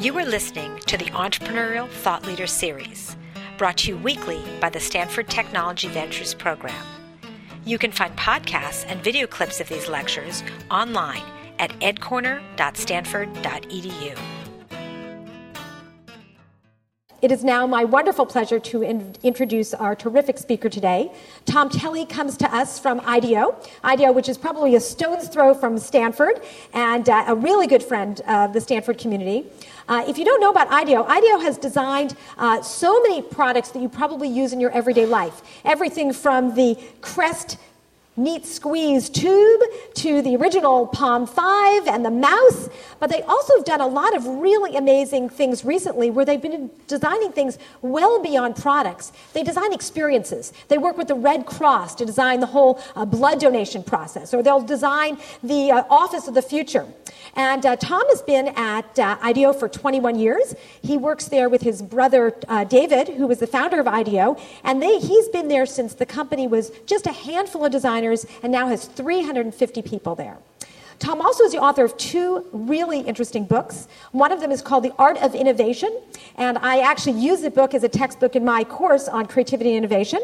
You are listening to the Entrepreneurial Thought Leader Series, brought to you weekly by the Stanford Technology Ventures Program. You can find podcasts and video clips of these lectures online at edcorner.stanford.edu. It is now my wonderful pleasure to in- introduce our terrific speaker today. Tom Kelley comes to us from IDEO, IDEO, which is probably a stone's throw from Stanford and uh, a really good friend of the Stanford community. Uh, if you don't know about IDEO, IDEO has designed uh, so many products that you probably use in your everyday life. Everything from the Crest neat squeeze tube to the original Palm 5 and the mouse. But they also have done a lot of really amazing things recently where they've been designing things well beyond products. They design experiences. They work with the Red Cross to design the whole uh, blood donation process, or they'll design the uh, office of the future. And uh, Tom has been at uh, IDEO for 21 years. He works there with his brother uh, David, who was the founder of IDEO, and they, he's been there since the company was just a handful of designers and now has 350 people there. Tom also is the author of two really interesting books. One of them is called The Art of Innovation, and I actually use the book as a textbook in my course on creativity and innovation.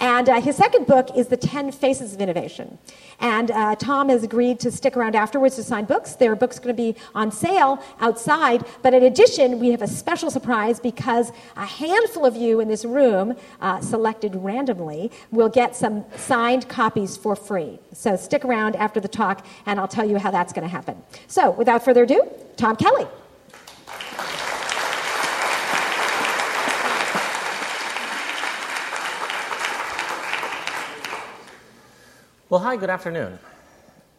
And uh, his second book is The 10 Faces of Innovation. And uh, Tom has agreed to stick around afterwards to sign books. There are books going to be on sale outside. But in addition, we have a special surprise because a handful of you in this room, uh, selected randomly, will get some signed copies for free. So stick around after the talk, and I'll tell you how that's going to happen. So without further ado, Tom Kelley. Well, hi, good afternoon.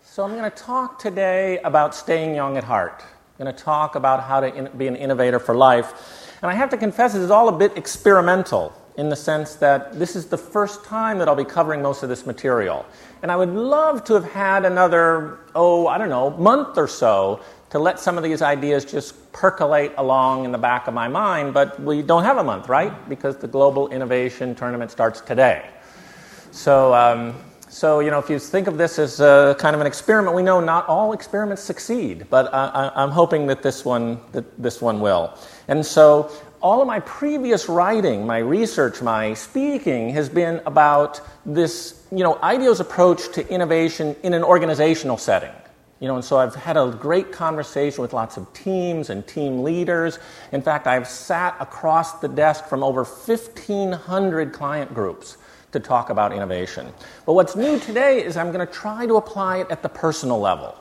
So, I'm going to talk today about staying young at heart. I'm going to talk about how to in- be an innovator for life. And I have to confess, it is all a bit experimental in the sense that this is the first time that I'll be covering most of this material. And I would love to have had another, oh, I don't know, month or so to let some of these ideas just percolate along in the back of my mind, but we don't have a month, right? Because the Global Innovation Tournament starts today. So, um, so, you know, if you think of this as a kind of an experiment, we know not all experiments succeed, but I, am hoping that this one, that this one will. And so, all of my previous writing, my research, my speaking has been about this, you know, IDEO's approach to innovation in an organizational setting. You know, and so I've had a great conversation with lots of teams and team leaders. In fact, I've sat across the desk from over 1,500 client groups to talk about innovation. But what's new today is I'm going to try to apply it at the personal level.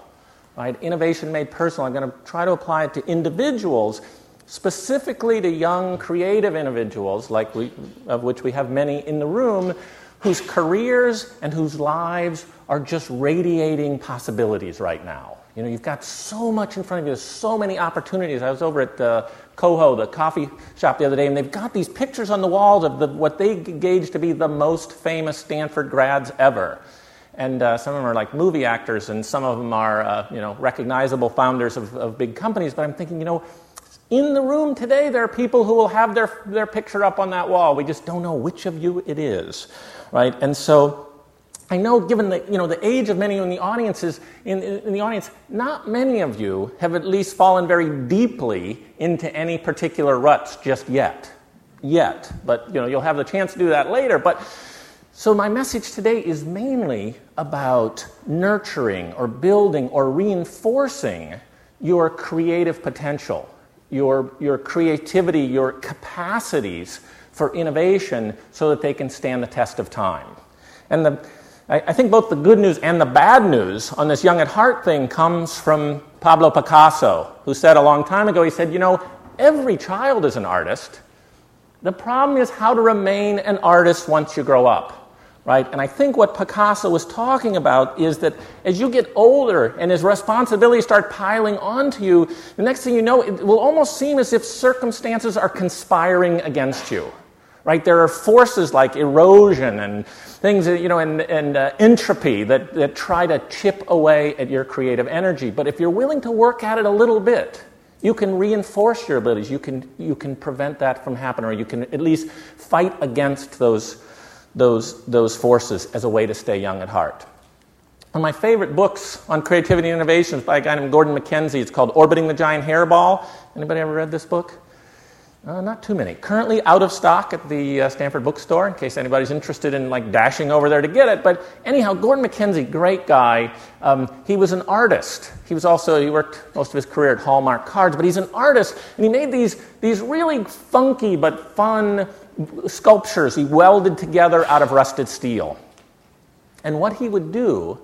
Right? Innovation made personal. I'm going to try to apply it to individuals, specifically to young, creative individuals, like we, of which we have many in the room, whose careers and whose lives are just radiating possibilities right now. You know, you've got so much in front of you, so many opportunities. I was over at uh, Coho, the coffee shop, the other day, and they've got these pictures on the walls of the, what they gauge to be the most famous Stanford grads ever. And uh, some of them are like movie actors, and some of them are, uh, you know, recognizable founders of, of big companies. But I'm thinking, you know, in the room today, there are people who will have their, their picture up on that wall. We just don't know which of you it is, right? And so I know, given the, you know, the age of many in the audiences, in, in, the audience, not many of you have at least fallen very deeply into any particular ruts just yet. Yet. But, you know, you'll have the chance to do that later. But so my message today is mainly about nurturing or building or reinforcing your creative potential, your, your creativity, your capacities for innovation so that they can stand the test of time. And the I, I think both the good news and the bad news on this young at heart thing comes from Pablo Picasso, who said a long time ago, he said, You know, every child is an artist. The problem is how to remain an artist once you grow up right? And I think what Picasso was talking about is that as you get older and as responsibilities start piling onto you, the next thing you know, it will almost seem as if circumstances are conspiring against you right? There are forces like erosion and things, you know, and, and uh, entropy that, that try to chip away at your creative energy. But if you're willing to work at it a little bit, you can reinforce your abilities. You can, you can prevent that from happening, or you can at least fight against those, those, those forces as a way to stay young at heart. One of my favorite books on creativity and innovation is by a guy named Gordon MacKenzie. It's called Orbiting the Giant Hairball. Anybody ever read this book? Uh, not too many. Currently out of stock at the uh, Stanford bookstore, in case anybody's interested in like dashing over there to get it. But anyhow, Gordon MacKenzie, great guy. Um, he was an artist. He was also he worked most of his career at Hallmark Cards, but he's an artist, and he made these these really funky but fun sculptures. He welded together out of rusted steel. And what he would do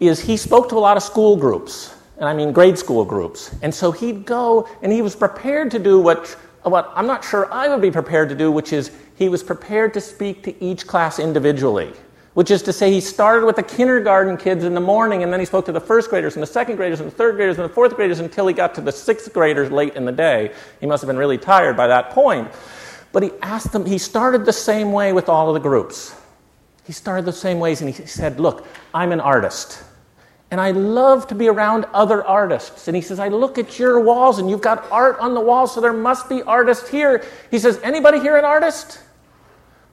is he spoke to a lot of school groups, and I mean grade school groups. And so he'd go and he was prepared to do what what I'm not sure I would be prepared to do, which is he was prepared to speak to each class individually. Which is to say, he started with the kindergarten kids in the morning, and then he spoke to the first graders, and the second graders, and the third graders, and the fourth graders until he got to the sixth graders late in the day. He must have been really tired by that point. But he asked them, he started the same way with all of the groups. He started the same ways, and he said, Look, I'm an artist. And I love to be around other artists. And he says, I look at your walls and you've got art on the wall, so there must be artists here. He says, Anybody here an artist?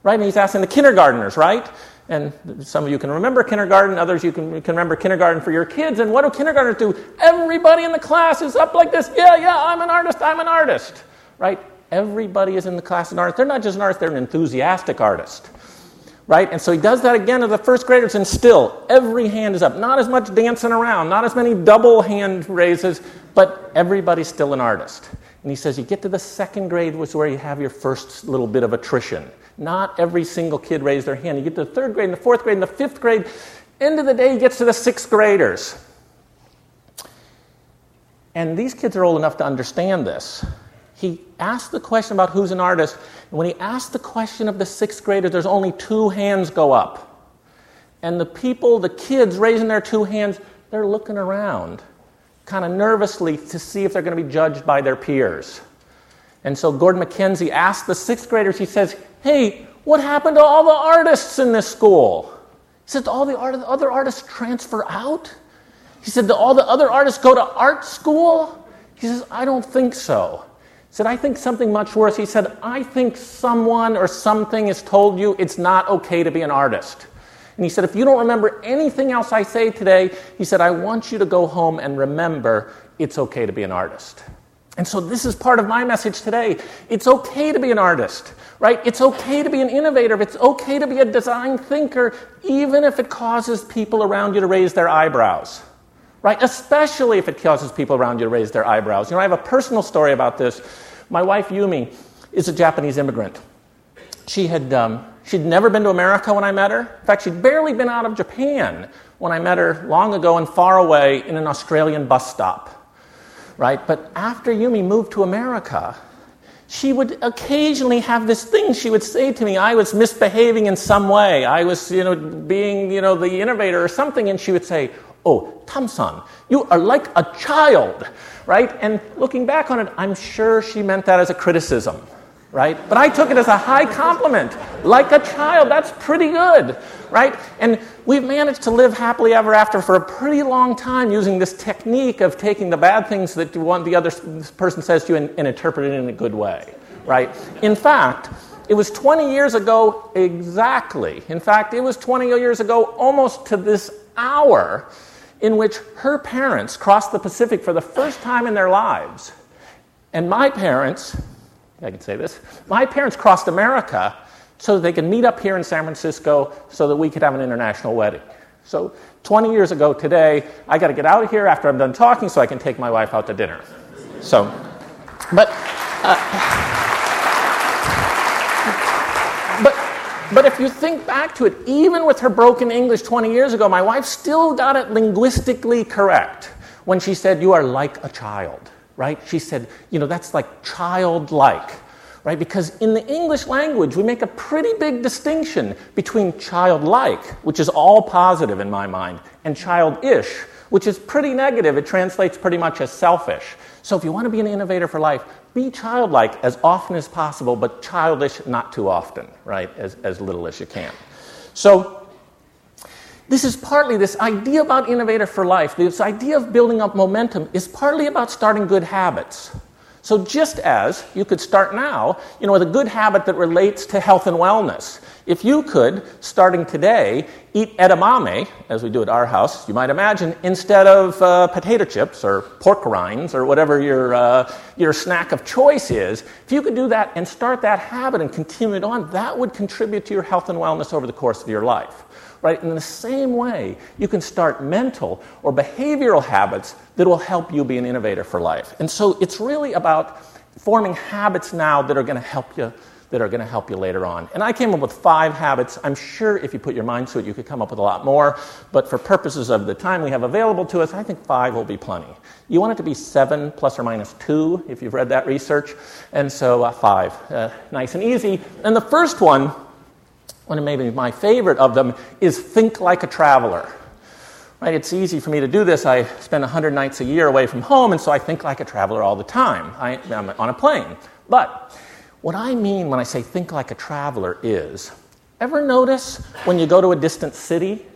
Right? And he's asking the kindergarteners, right? And some of you can remember kindergarten, others you can, can remember kindergarten for your kids. And what do kindergartners do? Everybody in the class is up like this. Yeah, yeah, I'm an artist, I'm an artist. Right? Everybody is in the class an artist. They're not just an artist, they're an enthusiastic artist right? And so he does that again to the first graders, and still every hand is up. Not as much dancing around, not as many double hand raises, but everybody's still an artist. And he says you get to the second grade, which is where you have your first little bit of attrition. Not every single kid raised their hand. You get to the third grade, and the fourth grade, and the fifth grade. End of the day, he gets to the sixth graders. And these kids are old enough to understand this he asked the question about who's an artist. When he asked the question of the sixth graders, there's only two hands go up. And the people, the kids raising their two hands, they're looking around kind of nervously to see if they're going to be judged by their peers. And so Gordon MacKenzie asked the sixth graders, he says, Hey, what happened to all the artists in this school? He said, All the art- other artists transfer out? He said, Do All the other artists go to art school? He says, I don't think so said, I think something much worse. He said, I think someone or something has told you it's not okay to be an artist. And he said, if you don't remember anything else I say today, he said, I want you to go home and remember it's okay to be an artist. And so this is part of my message today. It's okay to be an artist, right? It's okay to be an innovator. It's okay to be a design thinker, even if it causes people around you to raise their eyebrows right? Especially if it causes people around you to raise their eyebrows. You know, I have a personal story about this. My wife, Yumi, is a Japanese immigrant. She had um, she'd never been to America when I met her. In fact, she'd barely been out of Japan when I met her long ago and far away in an Australian bus stop. Right? But after Yumi moved to America, she would occasionally have this thing she would say to me i was misbehaving in some way i was you know being you know the innovator or something and she would say Oh, Tom-san, you are like a child, right? And looking back on it, I'm sure she meant that as a criticism, right? But I took it as a high compliment. Like a child, that's pretty good, right? And we've managed to live happily ever after for a pretty long time using this technique of taking the bad things that the other person says to you and, and interpret it in a good way, right? In fact, it was 20 years ago exactly. In fact, it was 20 years ago almost to this hour in which her parents crossed the Pacific for the first time in their lives. And my parents, I can say this, my parents crossed America so that they could meet up here in San Francisco so that we could have an international wedding. So 20 years ago today, I got to get out of here after I'm done talking so I can take my wife out to dinner. So, but. Uh, But if you think back to it, even with her broken English 20 years ago, my wife still got it linguistically correct when she said, You are like a child, right? She said, You know, that's like childlike, right? Because in the English language, we make a pretty big distinction between childlike, which is all positive in my mind, and childish, which is pretty negative. It translates pretty much as selfish. So if you want to be an innovator for life, be childlike as often as possible, but childish not too often, right? As, as little as you can. So, this is partly this idea about innovator for life, this idea of building up momentum is partly about starting good habits. So, just as you could start now, you know, with a good habit that relates to health and wellness, if you could, starting today, eat edamame, as we do at our house, you might imagine, instead of uh, potato chips or pork rinds or whatever your, uh, your snack of choice is, if you could do that and start that habit and continue it on, that would contribute to your health and wellness over the course of your life. Right? In the same way, you can start mental or behavioral habits that will help you be an innovator for life. And so it's really about forming habits now that are going to help you that are going to help you later on. And I came up with five habits. I'm sure if you put your mind to it, you could come up with a lot more. But for purposes of the time we have available to us, I think five will be plenty. You want it to be seven plus or minus two, if you've read that research. And so uh, five. Uh, nice and easy. And the first one, one of maybe my favorite of them, is think like a traveler. Right? It's easy for me to do this. I spend 100 nights a year away from home, and so I think like a traveler all the time. I, I'm on a plane. But what I mean when I say think like a traveler is ever notice when you go to a distant city,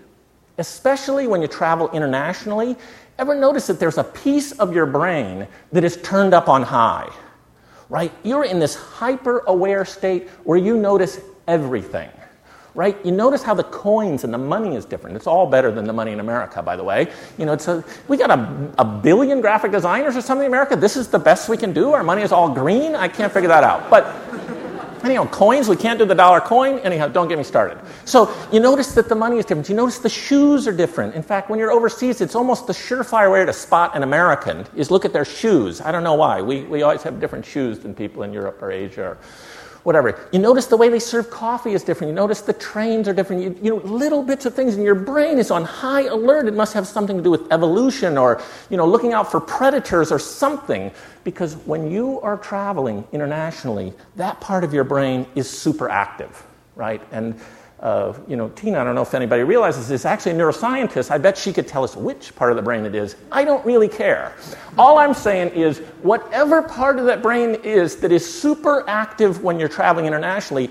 especially when you travel internationally, ever notice that there's a piece of your brain that is turned up on high? Right? You're in this hyper aware state where you notice everything right? You notice how the coins and the money is different. It's all better than the money in America, by the way. You know, it's a, we got a, a billion graphic designers or something in America. This is the best we can do. Our money is all green. I can't figure that out. But anyhow, coins, we can't do the dollar coin. Anyhow, don't get me started. So you notice that the money is different. You notice the shoes are different. In fact, when you're overseas, it's almost the surefire way to spot an American is look at their shoes. I don't know why. We, we always have different shoes than people in Europe or Asia or whatever. You notice the way they serve coffee is different. You notice the trains are different. You, you know, little bits of things, and your brain is on high alert. It must have something to do with evolution or, you know, looking out for predators or something. Because when you are traveling internationally, that part of your brain is super active, right? And you know, Tina, I don't know if anybody realizes this, actually a neuroscientist. I bet she could tell us which part of the brain it is. I don't really care. All I'm saying is, whatever part of that brain is that is super active when you're traveling internationally,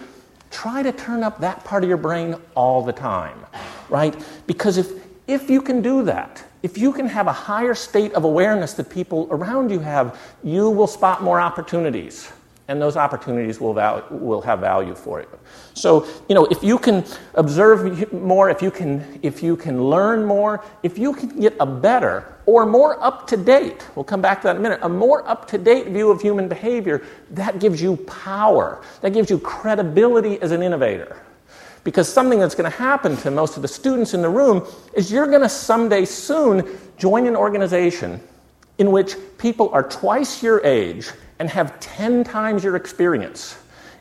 try to turn up that part of your brain all the time, right? Because if, if you can do that, if you can have a higher state of awareness that people around you have, you will spot more opportunities and those opportunities will, val- will have value for you. So, you know, if you can observe more, if you can, if you can learn more, if you can get a better or more up to date, we'll come back to that in a minute, a more up to date view of human behavior, that gives you power. That gives you credibility as an innovator. Because something that's going to happen to most of the students in the room is you're going to someday soon join an organization in which people are twice your age and have 10 times your experience.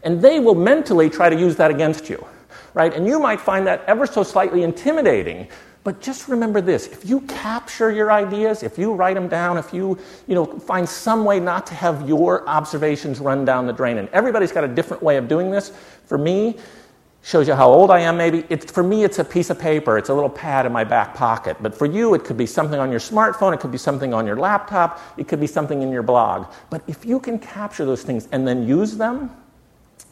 And they will mentally try to use that against you, right? And you might find that ever so slightly intimidating. But just remember this if you capture your ideas, if you write them down, if you, you know, find some way not to have your observations run down the drain, and everybody's got a different way of doing this. For me, shows you how old I am, maybe. For me, it's a piece of paper, it's a little pad in my back pocket. But for you, it could be something on your smartphone, it could be something on your laptop, it could be something in your blog. But if you can capture those things and then use them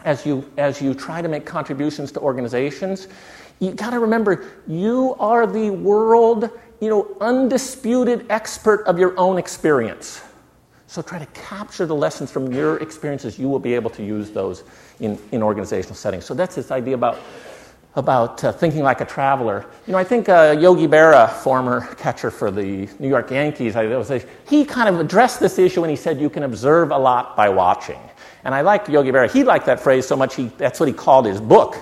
as you, as you try to make contributions to organizations, you got to remember you are the world, you know, undisputed expert of your own experience. So try to capture the lessons from your experiences. You will be able to use those in, in organizational settings. So that's this idea about, about uh, thinking like a traveler. You know, I think uh, Yogi Berra, former catcher for the New York Yankees, I, he kind of addressed this issue when he said you can observe a lot by watching. And I like Yogi Berra. He liked that phrase so much, he, that's what he called his book,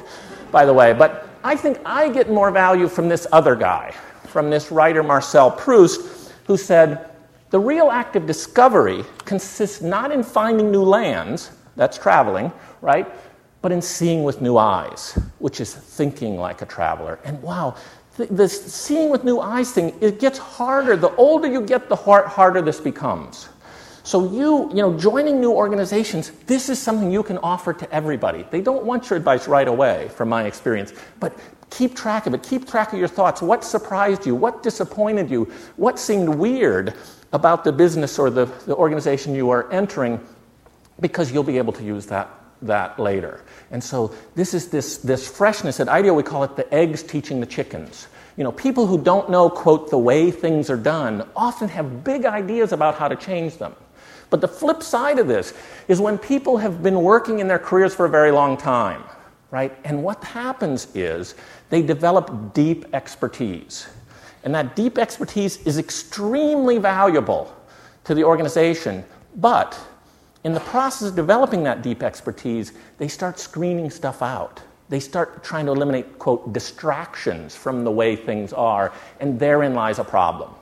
by the way. But I think I get more value from this other guy, from this writer Marcel Proust, who said, the real act of discovery consists not in finding new lands, that's traveling, right? But in seeing with new eyes, which is thinking like a traveler. And wow, this seeing with new eyes thing, it gets harder. The older you get, the harder this becomes. So you, you know, joining new organizations, this is something you can offer to everybody. They don't want your advice right away, from my experience, but keep track of it. Keep track of your thoughts. What surprised you? What disappointed you? What seemed weird about the business or the, the organization you are entering? Because you'll be able to use that that later. And so this is this, this freshness. At IDEO, we call it the eggs teaching the chickens. You know, people who don't know, quote, the way things are done often have big ideas about how to change them. But the flip side of this is when people have been working in their careers for a very long time, right? And what happens is they develop deep expertise. And that deep expertise is extremely valuable to the organization. But in the process of developing that deep expertise, they start screening stuff out. They start trying to eliminate, quote, distractions from the way things are, and therein lies a problem.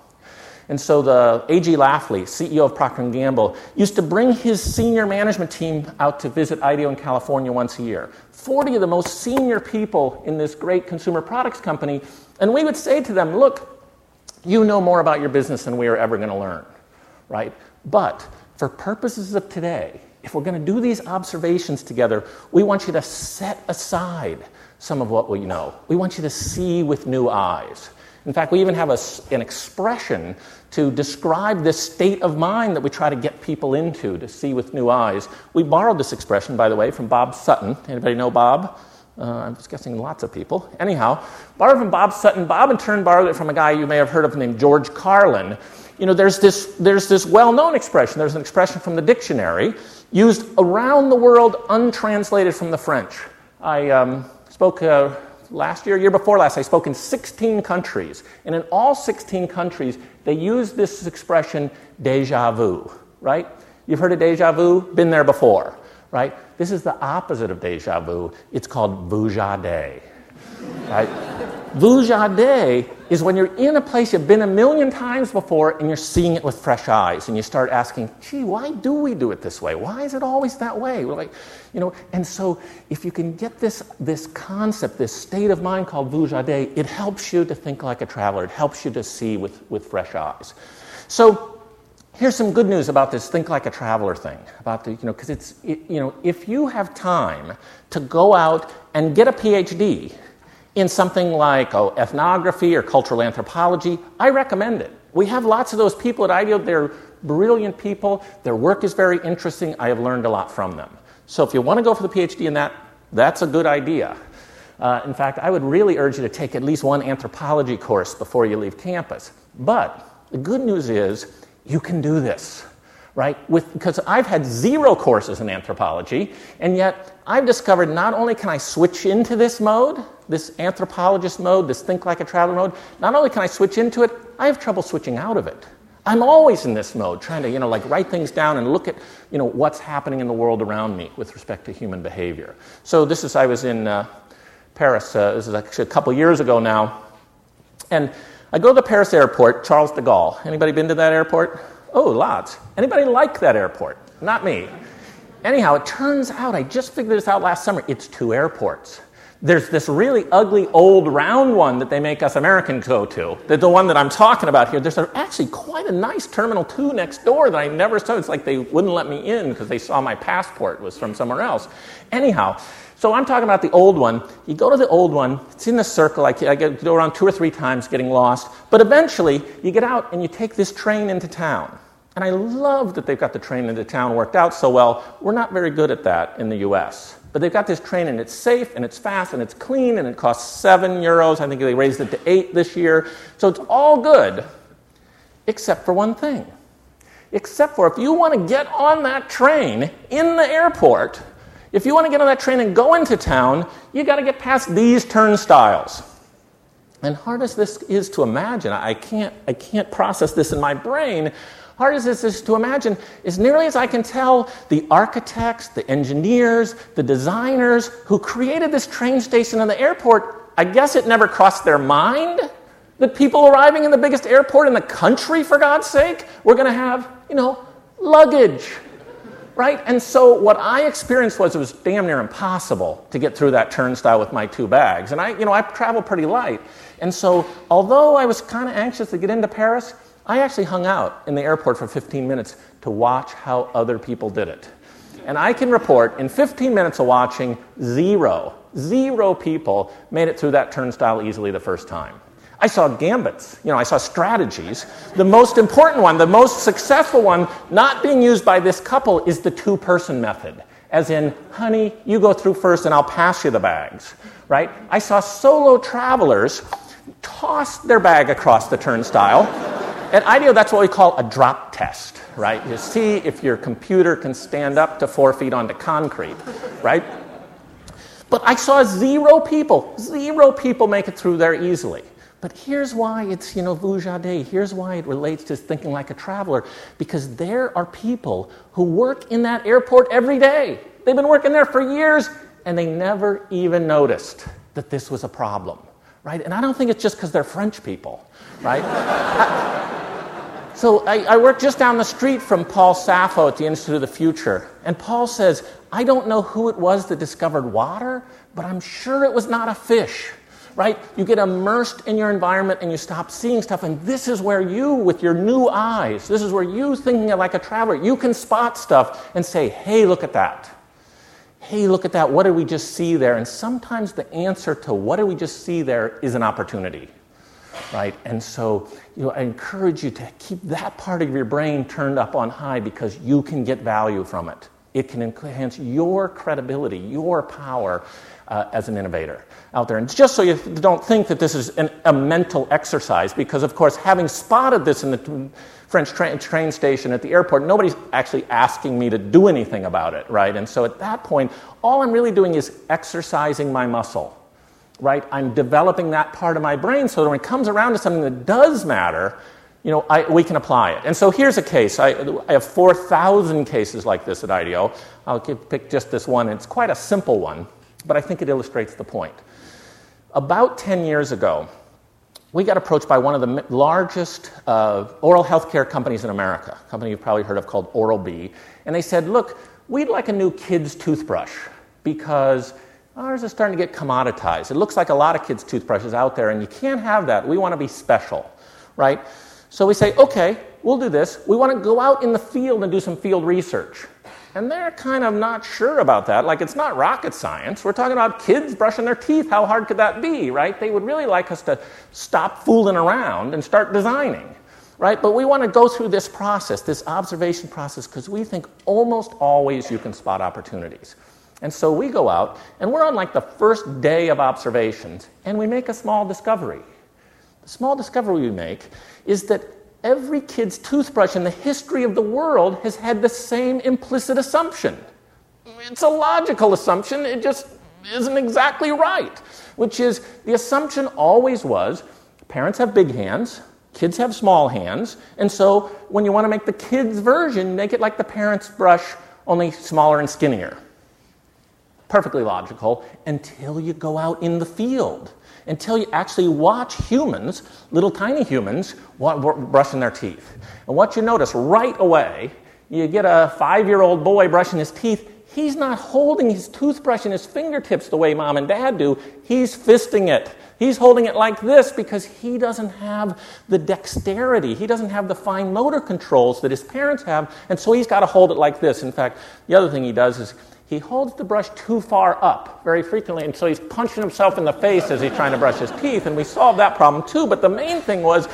And so the A.G. Lafley, CEO of Procter & Gamble, used to bring his senior management team out to visit IDEO in California once a year. 40 of the most senior people in this great consumer products company. And we would say to them, look, you know more about your business than we are ever going to learn, right? But for purposes of today, if we're going to do these observations together, we want you to set aside some of what we know. We want you to see with new eyes. In fact, we even have a, an expression to describe this state of mind that we try to get people into to see with new eyes. We borrowed this expression, by the way, from Bob Sutton. Anybody know Bob? Uh, I'm just guessing lots of people. Anyhow, borrowed from Bob Sutton. Bob, in turn, borrowed it from a guy you may have heard of named George Carlin. You know, there's this, there's this well known expression. There's an expression from the dictionary used around the world, untranslated from the French. I um, spoke uh, last year, year before last, I spoke in 16 countries. And in all 16 countries, they use this expression deja vu, right? You've heard of deja vu? Been there before, right? This is the opposite of deja vu. It's called vujade, right? vujade is when you're in a place you've been a million times before and you're seeing it with fresh eyes and you start asking, gee, why do we do it this way? Why is it always that way? We're like, you know, and so if you can get this, this concept, this state of mind called vujade, it helps you to think like a traveler. It helps you to see with, with fresh eyes. So here's some good news about this think like a traveler thing about the you know because it's it, you know if you have time to go out and get a phd in something like oh, ethnography or cultural anthropology, I recommend it. We have lots of those people at IDEO. They're brilliant people. Their work is very interesting. I have learned a lot from them. So if you want to go for the PhD in that, that's a good idea. Uh, in fact, I would really urge you to take at least one anthropology course before you leave campus. But the good news is you can do this right? Because I've had zero courses in anthropology, and yet I've discovered not only can I switch into this mode, this anthropologist mode, this think like a traveler mode, not only can I switch into it, I have trouble switching out of it. I'm always in this mode, trying to, you know, like write things down and look at, you know, what's happening in the world around me with respect to human behavior. So this is, I was in uh, Paris, uh, this is actually a couple years ago now, and I go to Paris airport, Charles de Gaulle. Anybody been to that airport? Oh, lots. Anybody like that airport? Not me. Anyhow, it turns out, I just figured this out last summer, it's two airports. There's this really ugly old round one that they make us Americans go to. The, the one that I'm talking about here. There's actually quite a nice Terminal 2 next door that I never saw. It's like they wouldn't let me in because they saw my passport was from somewhere else. Anyhow, so I'm talking about the old one. You go to the old one, it's in the circle. I, I go around two or three times getting lost. But eventually, you get out and you take this train into town. And I love that they've got the train into town worked out so well. We're not very good at that in the US. But they've got this train and it's safe and it's fast and it's clean and it costs seven euros. I think they raised it to eight this year. So it's all good, except for one thing. Except for if you want to get on that train in the airport, if you want to get on that train and go into town, you got to get past these turnstiles. And hard as this is to imagine, I can't, I can't process this in my brain hard as this is to imagine, as nearly as I can tell, the architects, the engineers, the designers who created this train station and the airport, I guess it never crossed their mind that people arriving in the biggest airport in the country, for God's sake, were going to have, you know, luggage. Right? And so what I experienced was it was damn near impossible to get through that turnstile with my two bags. And I, you know, I travel pretty light. And so although I was kind of anxious to get into Paris, I actually hung out in the airport for 15 minutes to watch how other people did it. And I can report in 15 minutes of watching, zero, zero people made it through that turnstile easily the first time. I saw gambits, you know, I saw strategies. The most important one, the most successful one, not being used by this couple, is the two person method. As in, honey, you go through first and I'll pass you the bags, right? I saw solo travelers toss their bag across the turnstile at IDEO, that's what we call a drop test, right? You see if your computer can stand up to four feet onto concrete, right? But I saw zero people, zero people make it through there easily. But here's why it's, you know, Vujade. Here's why it relates to thinking like a traveler. Because there are people who work in that airport every day. They've been working there for years, and they never even noticed that this was a problem, right? And I don't think it's just because they're French people, right? So I, I work just down the street from Paul Saffo at the Institute of the Future. And Paul says, I don't know who it was that discovered water, but I'm sure it was not a fish right? You get immersed in your environment and you stop seeing stuff. And this is where you, with your new eyes, this is where you, thinking like a traveler, you can spot stuff and say, hey, look at that. Hey, look at that. What did we just see there? And sometimes the answer to what did we just see there is an opportunity, right? And so you know, I encourage you to keep that part of your brain turned up on high because you can get value from it. It can enhance your credibility, your power uh, as an innovator out there. And just so you don't think that this is an, a mental exercise, because of course, having spotted this in the French tra- train station at the airport, nobody's actually asking me to do anything about it, right? And so at that point, all I'm really doing is exercising my muscle, right? I'm developing that part of my brain so that when it comes around to something that does matter, you know, I, we can apply it. And so here's a case. I, I have 4,000 cases like this at IDEO. I'll pick just this one. It's quite a simple one, but I think it illustrates the point. About 10 years ago, we got approached by one of the largest uh, oral health care companies in America, a company you've probably heard of called Oral B. And they said, Look, we'd like a new kid's toothbrush because ours is starting to get commoditized. It looks like a lot of kids' toothbrushes out there, and you can't have that. We want to be special, right? So we say, Okay, we'll do this. We want to go out in the field and do some field research. And they're kind of not sure about that. Like, it's not rocket science. We're talking about kids brushing their teeth. How hard could that be, right? They would really like us to stop fooling around and start designing, right? But we want to go through this process, this observation process, because we think almost always you can spot opportunities. And so we go out, and we're on like the first day of observations, and we make a small discovery. The small discovery we make is that every kid's toothbrush in the history of the world has had the same implicit assumption. It's a logical assumption, it just isn't exactly right, which is the assumption always was parents have big hands, kids have small hands, and so when you want to make the kids' version, make it like the parents' brush, only smaller and skinnier. Perfectly logical until you go out in the field until you actually watch humans, little tiny humans, brushing their teeth. And what you notice right away, you get a five year old boy brushing his teeth. He's not holding his toothbrush in his fingertips the way mom and dad do. He's fisting it. He's holding it like this because he doesn't have the dexterity. He doesn't have the fine motor controls that his parents have, and so he's got to hold it like this. In fact, the other thing he does is he holds the brush too far up very frequently, and so he's punching himself in the face as he's trying to brush his teeth, and we solved that problem too. But the main thing was,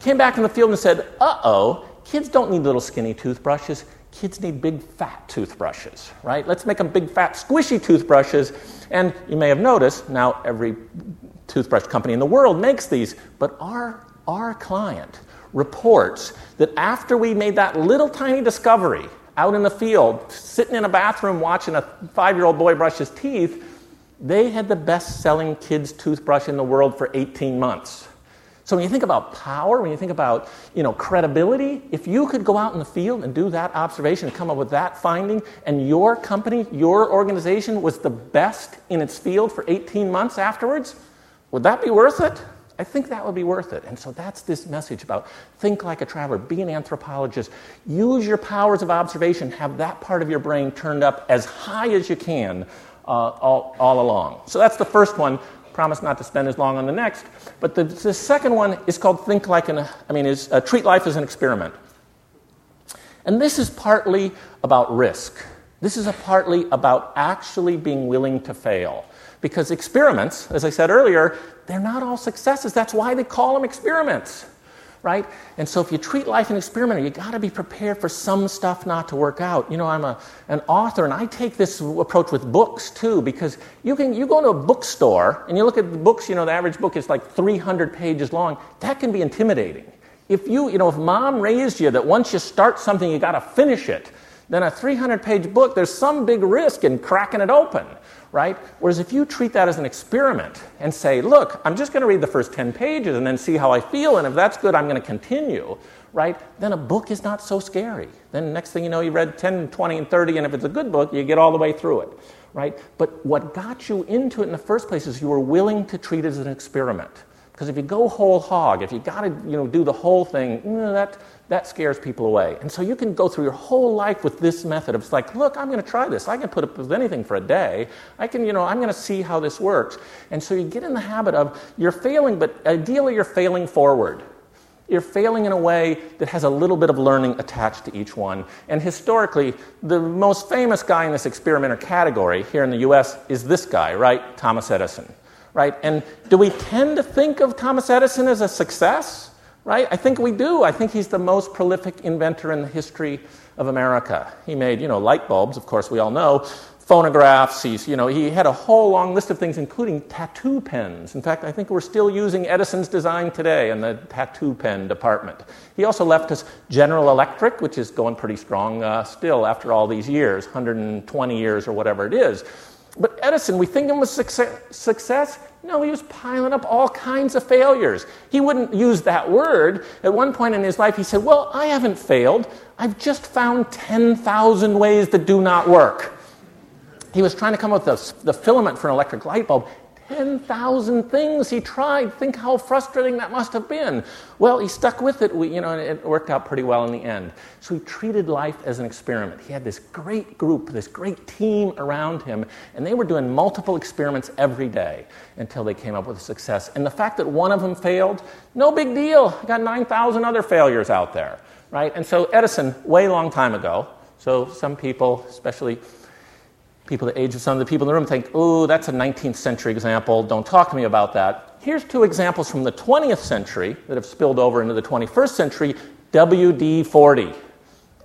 came back in the field and said, uh oh, kids don't need little skinny toothbrushes. Kids need big fat toothbrushes, right? Let's make them big fat squishy toothbrushes. And you may have noticed now every toothbrush company in the world makes these, but our, our client reports that after we made that little tiny discovery, out in the field, sitting in a bathroom watching a five year old boy brush his teeth, they had the best selling kids' toothbrush in the world for 18 months. So when you think about power, when you think about you know, credibility, if you could go out in the field and do that observation and come up with that finding, and your company, your organization was the best in its field for 18 months afterwards, would that be worth it? I think that would be worth it. And so that's this message about think like a traveler, be an anthropologist, use your powers of observation, have that part of your brain turned up as high as you can uh, all, all along. So that's the first one. Promise not to spend as long on the next. But the, the second one is called think like an, I mean, is uh, treat life as an experiment. And this is partly about risk. This is partly about actually being willing to fail. Because experiments, as I said earlier, they're not all successes. That's why they call them experiments, right? And so if you treat life an experiment, you got to be prepared for some stuff not to work out. You know, I'm a, an author, and I take this approach with books too, because you can you go to a bookstore and you look at the books. You know, the average book is like 300 pages long. That can be intimidating. If you, you know, if mom raised you that once you start something, you got to finish it, Then a 300 page book, there's some big risk in cracking it open, right? Whereas if you treat that as an experiment and say, look, I'm just going to read the first 10 pages and then see how I feel, and if that's good, I'm going to continue, right? Then a book is not so scary. Then next thing you know, you read 10, 20, and 30, and if it's a good book, you get all the way through it, right? But what got you into it in the first place is you were willing to treat it as an experiment. Because if you go whole hog, if you got to you know, do the whole thing, know, that, that scares people away. And so you can go through your whole life with this method of like, look, I'm going to try this. I can put up with anything for a day. I can, you know, I'm going to see how this works. And so you get in the habit of you're failing, but ideally you're failing forward. You're failing in a way that has a little bit of learning attached to each one. And historically, the most famous guy in this experimenter category here in the US is this guy, right? Thomas Edison, right? And do we tend to think of Thomas Edison as a success? Right? I think we do. I think he's the most prolific inventor in the history of America. He made, you know, light bulbs, of course, we all know, phonographs. He's, you know, he had a whole long list of things, including tattoo pens. In fact, I think we're still using Edison's design today in the tattoo pen department. He also left us General Electric, which is going pretty strong uh, still after all these years, 120 years or whatever it is. But Edison, we think of him as success. No, he was piling up all kinds of failures. He wouldn't use that word. At one point in his life, he said, Well, I haven't failed. I've just found 10,000 ways that do not work. He was trying to come up with the, the filament for an electric light bulb, 10,000 things he tried. Think how frustrating that must have been. Well, he stuck with it, we, you know, and it worked out pretty well in the end. So he treated life as an experiment. He had this great group, this great team around him, and they were doing multiple experiments every day until they came up with a success. And the fact that one of them failed, no big deal. I got 9,000 other failures out there, right? And so Edison, way long time ago, so some people, especially people the age of some of the people in the room think, oh, that's a 19th century example. Don't talk to me about that. Here's two examples from the 20th century that have spilled over into the 21st century WD 40.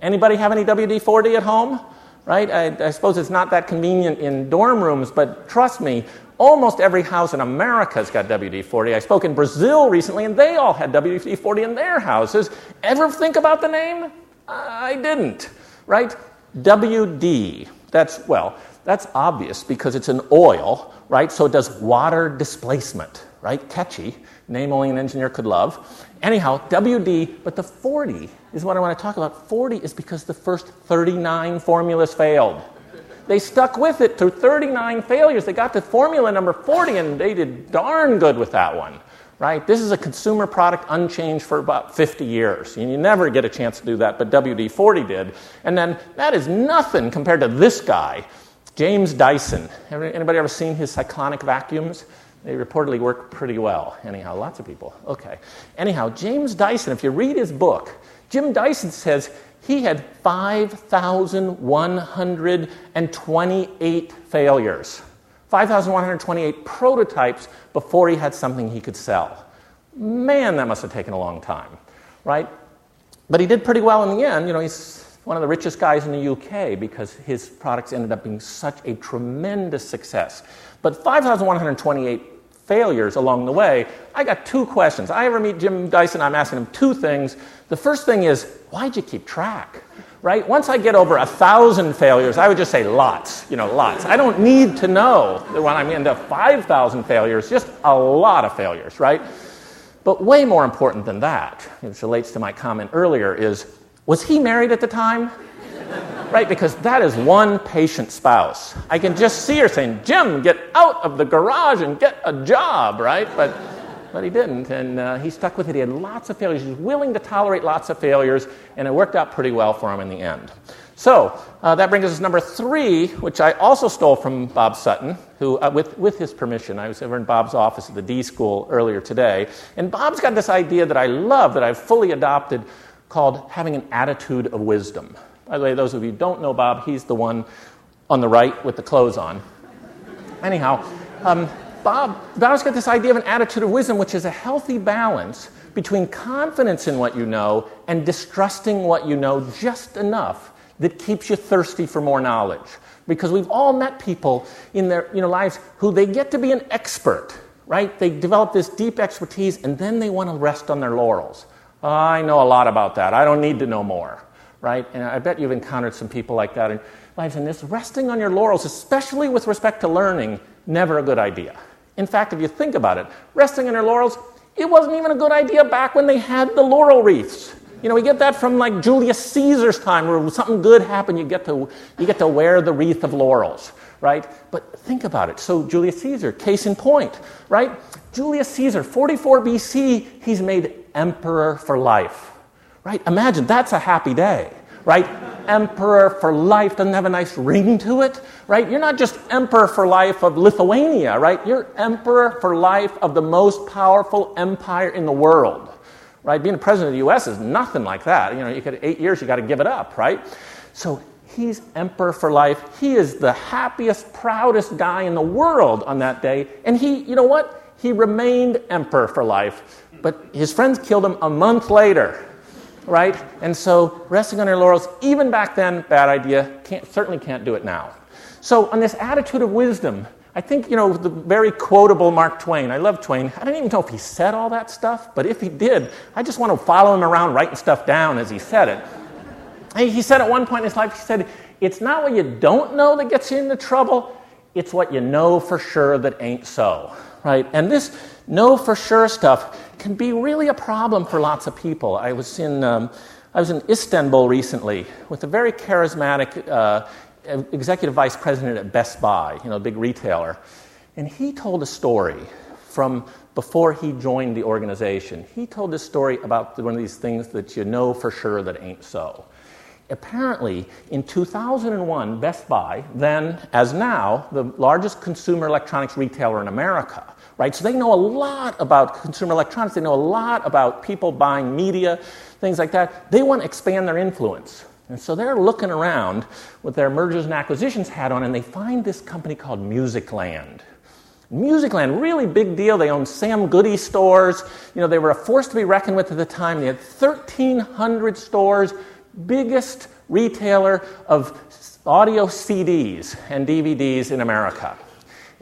Anybody have any WD 40 at home? Right? I, I suppose it's not that convenient in dorm rooms, but trust me, almost every house in America has got WD 40. I spoke in Brazil recently, and they all had WD 40 in their houses. Ever think about the name? I didn't. Right? WD. That's, well, that's obvious because it's an oil, right? So it does water displacement, right? Catchy, name only an engineer could love. Anyhow, WD, but the 40 is what I want to talk about. 40 is because the first 39 formulas failed. They stuck with it through 39 failures. They got to formula number 40 and they did darn good with that one. Right? This is a consumer product unchanged for about 50 years. You never get a chance to do that, but WD 40 did. And then that is nothing compared to this guy James Dyson. Anybody ever seen his cyclonic vacuums? They reportedly work pretty well. Anyhow, lots of people. Okay. Anyhow, James Dyson, if you read his book, Jim Dyson says he had 5,128 failures, 5,128 prototypes before he had something he could sell. Man, that must have taken a long time, right? But he did pretty well in the end. You know, he's one of the richest guys in the UK because his products ended up being such a tremendous success. But 5,128 failures along the way, I got two questions. I ever meet Jim Dyson, I'm asking him two things. The first thing is, why'd you keep track? Right? Once I get over a thousand failures, I would just say lots, you know, lots. I don't need to know when I'm into 5,000 failures, just a lot of failures, right? But way more important than that, which relates to my comment earlier, is was he married at the time? right, because that is one patient spouse. I can just see her saying, Jim, get out of the garage and get a job, right? But, but he didn't, and uh, he stuck with it. He had lots of failures. He was willing to tolerate lots of failures, and it worked out pretty well for him in the end. So uh, that brings us to number three, which I also stole from Bob Sutton, who, uh, with, with his permission, I was over in Bob's office at the D School earlier today. And Bob's got this idea that I love, that I've fully adopted, called having an attitude of wisdom. By the way, those of you who don't know Bob, he's the one on the right with the clothes on. Anyhow, um, Bob, Bob's got this idea of an attitude of wisdom, which is a healthy balance between confidence in what you know and distrusting what you know just enough that keeps you thirsty for more knowledge. Because we've all met people in their you know, lives who they get to be an expert, right? They develop this deep expertise and then they want to rest on their laurels. I know a lot about that. I don't need to know more. right? And I bet you've encountered some people like that in life. And this resting on your laurels, especially with respect to learning, never a good idea. In fact, if you think about it, resting on your laurels, it wasn't even a good idea back when they had the laurel wreaths. You know, we get that from like Julius Caesar's time, where something good happened, you get to, you get to wear the wreath of laurels, right? But think about it. So, Julius Caesar, case in point, right? Julius Caesar, 44 BC, he's made emperor for life, right? Imagine that's a happy day, right? emperor for life doesn't have a nice ring to it, right? You're not just emperor for life of Lithuania, right? You're emperor for life of the most powerful empire in the world right? Being president of the U.S. is nothing like that. You know, you get eight years, you got to give it up, right? So he's emperor for life. He is the happiest, proudest guy in the world on that day. And he, you know what? He remained emperor for life. But his friends killed him a month later, right? And so resting on your laurels, even back then, bad idea. Can't, certainly can't do it now. So on this attitude of wisdom, I think, you know, the very quotable Mark Twain. I love Twain. I don't even know if he said all that stuff, but if he did, I just want to follow him around writing stuff down as he said it. He said at one point in his life, he said, It's not what you don't know that gets you into trouble, it's what you know for sure that ain't so. Right? And this know for sure stuff can be really a problem for lots of people. I was in. Um, I was in Istanbul recently with a very charismatic uh, executive vice president at Best Buy, you know, a big retailer. And he told a story from before he joined the organization. He told this story about one of these things that you know for sure that ain't so. Apparently, in 2001, Best Buy, then as now, the largest consumer electronics retailer in America, right? So they know a lot about consumer electronics, they know a lot about people buying media, things like that. They want to expand their influence. And so they're looking around with their mergers and acquisitions hat on, and they find this company called Musicland. Musicland, really big deal. They own Sam Goody stores. You know, they were a force to be reckoned with at the time. They had 1,300 stores, biggest retailer of audio CDs and DVDs in America.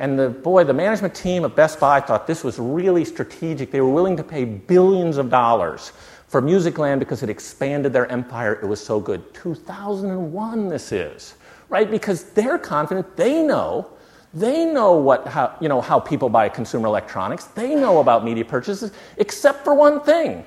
And the boy, the management team of Best Buy thought this was really strategic. They were willing to pay billions of dollars for Musicland because it expanded their empire. It was so good. 2001, this is, right? Because they're confident, they know. They know what, how, you know, how people buy consumer electronics. They know about media purchases, except for one thing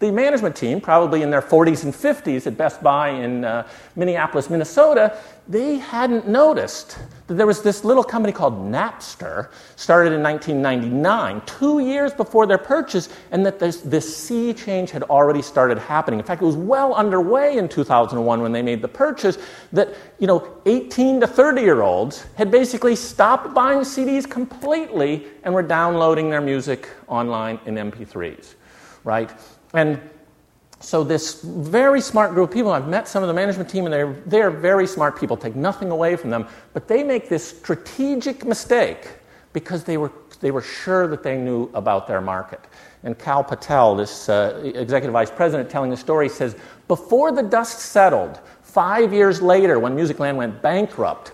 the management team, probably in their 40s and 50s at Best Buy in uh, Minneapolis, Minnesota, they hadn't noticed that there was this little company called Napster, started in 1999, two years before their purchase, and that this, this sea change had already started happening. In fact, it was well underway in 2001 when they made the purchase that, you know, 18 to 30 year olds had basically stopped buying CDs completely and were downloading their music online in MP3s, right? And so this very smart group of people, I've met some of the management team, and they're, they're very smart people, take nothing away from them, but they make this strategic mistake because they were, they were sure that they knew about their market. And Kal Patel, this uh, executive vice president telling the story, says, before the dust settled, five years later, when Musicland went bankrupt,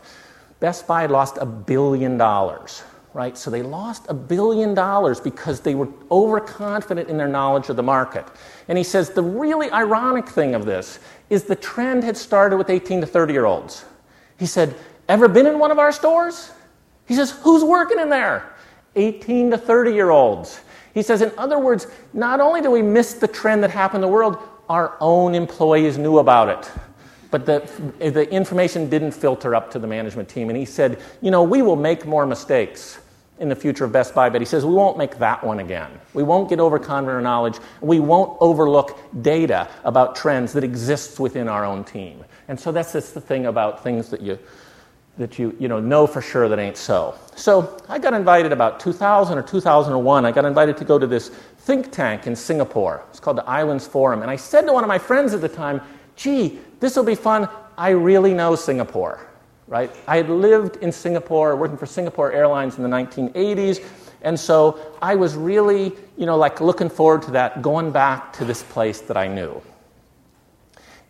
Best Buy had lost a billion dollars right? So they lost a billion dollars because they were overconfident in their knowledge of the market. And he says the really ironic thing of this is the trend had started with 18 to 30 year olds. He said, Ever been in one of our stores? He says, Who's working in there? 18 to 30 year olds. He says, in other words, not only do we miss the trend that happened in the world, our own employees knew about it. But the, the information didn't filter up to the management team. And he said, You know, we will make more mistakes in the future of Best Buy, but he says we won't make that one again. We won't get overconfident knowledge. We won't overlook data about trends that exists within our own team. And so that's just the thing about things that you that you, you know, know for sure that ain't so. So I got invited about 2000 or 2001. I got invited to go to this think tank in Singapore. It's called the Islands Forum. And I said to one of my friends at the time, gee, this will be fun. I really know Singapore right? I had lived in Singapore, working for Singapore Airlines in the 1980s, and so I was really, you know, like looking forward to that, going back to this place that I knew.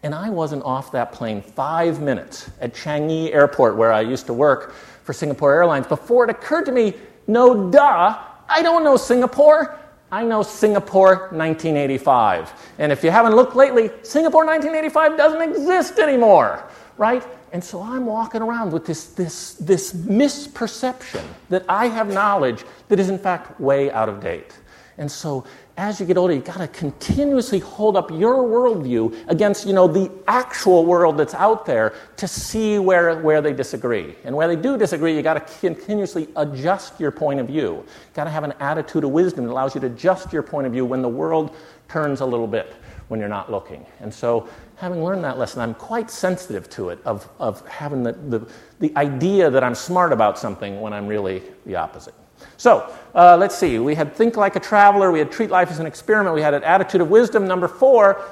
And I wasn't off that plane five minutes at Changi Airport, where I used to work for Singapore Airlines, before it occurred to me no, duh, I don't know Singapore. I know Singapore 1985. And if you haven't looked lately, Singapore 1985 doesn't exist anymore, right? And so I'm walking around with this, this, this misperception that I have knowledge that is in fact way out of date. And so as you get older, you've got to continuously hold up your worldview against, you know, the actual world that's out there to see where, where they disagree. And where they do disagree, you've got to continuously adjust your point of view. Got to have an attitude of wisdom that allows you to adjust your point of view when the world turns a little bit when you're not looking. And so, having learned that lesson, I'm quite sensitive to it, of, of having the, the, the idea that I'm smart about something when I'm really the opposite. So uh, let's see. We had think like a traveler. We had treat life as an experiment. We had an attitude of wisdom. Number four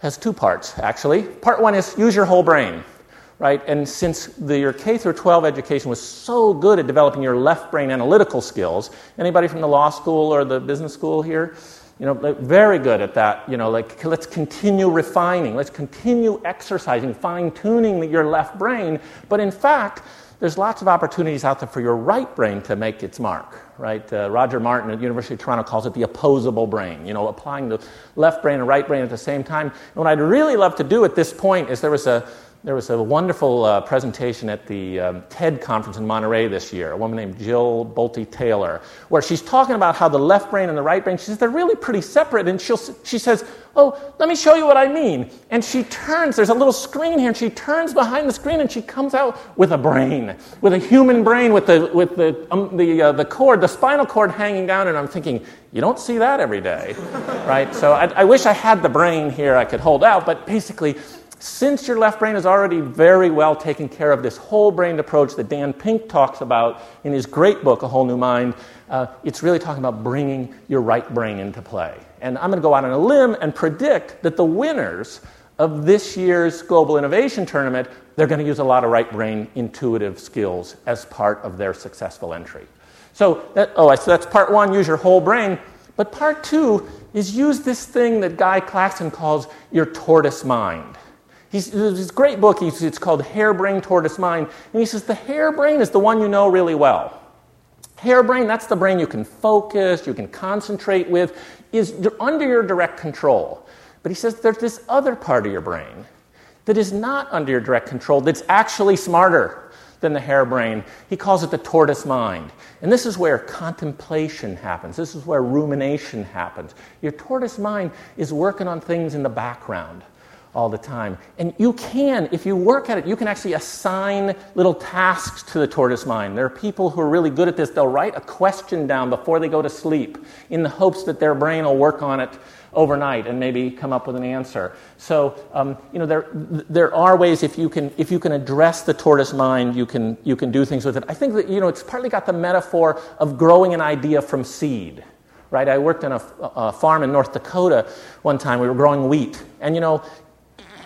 has two parts, actually. Part one is use your whole brain, right? And since the, your K through 12 education was so good at developing your left brain analytical skills, anybody from the law school or the business school here? You know, very good at that. You know, like let's continue refining, let's continue exercising, fine tuning your left brain. But in fact, there's lots of opportunities out there for your right brain to make its mark, right? Uh, Roger Martin at University of Toronto calls it the opposable brain, you know, applying the left brain and right brain at the same time. And what I'd really love to do at this point is there was a, there was a wonderful uh, presentation at the um, TED conference in Monterey this year, a woman named Jill Bolte Taylor, where she's talking about how the left brain and the right brain, she says they're really pretty separate. And she'll, she says, Oh, let me show you what I mean. And she turns, there's a little screen here, and she turns behind the screen and she comes out with a brain, with a human brain, with the, with the, um, the, uh, the cord, the spinal cord hanging down. And I'm thinking, you don't see that every day, right? So I, I wish I had the brain here I could hold out, but basically, since your left brain is already very well taken care of, this whole brain approach that Dan Pink talks about in his great book, A Whole New Mind, uh, it's really talking about bringing your right brain into play. And I'm going to go out on a limb and predict that the winners of this year's Global Innovation Tournament, they're going to use a lot of right brain intuitive skills as part of their successful entry. So, that, oh, so that's part one, use your whole brain. But part two is use this thing that Guy Claxton calls your tortoise mind. He's, this great book, it's called Harebrained Tortoise Mind. And he says the harebrain is the one you know really well. Harebrain, that's the brain you can focus, you can concentrate with, is under your direct control. But he says there's this other part of your brain that is not under your direct control, that's actually smarter than the harebrain. He calls it the tortoise mind. And this is where contemplation happens. This is where rumination happens. Your tortoise mind is working on things in the background all the time. And you can, if you work at it, you can actually assign little tasks to the tortoise mind. There are people who are really good at this. They'll write a question down before they go to sleep in the hopes that their brain will work on it overnight and maybe come up with an answer. So, um, you know, there, there are ways if you, can, if you can address the tortoise mind, you can, you can do things with it. I think that, you know, it's partly got the metaphor of growing an idea from seed right? I worked on a, a, farm in North Dakota one time. We were growing wheat. And, you know,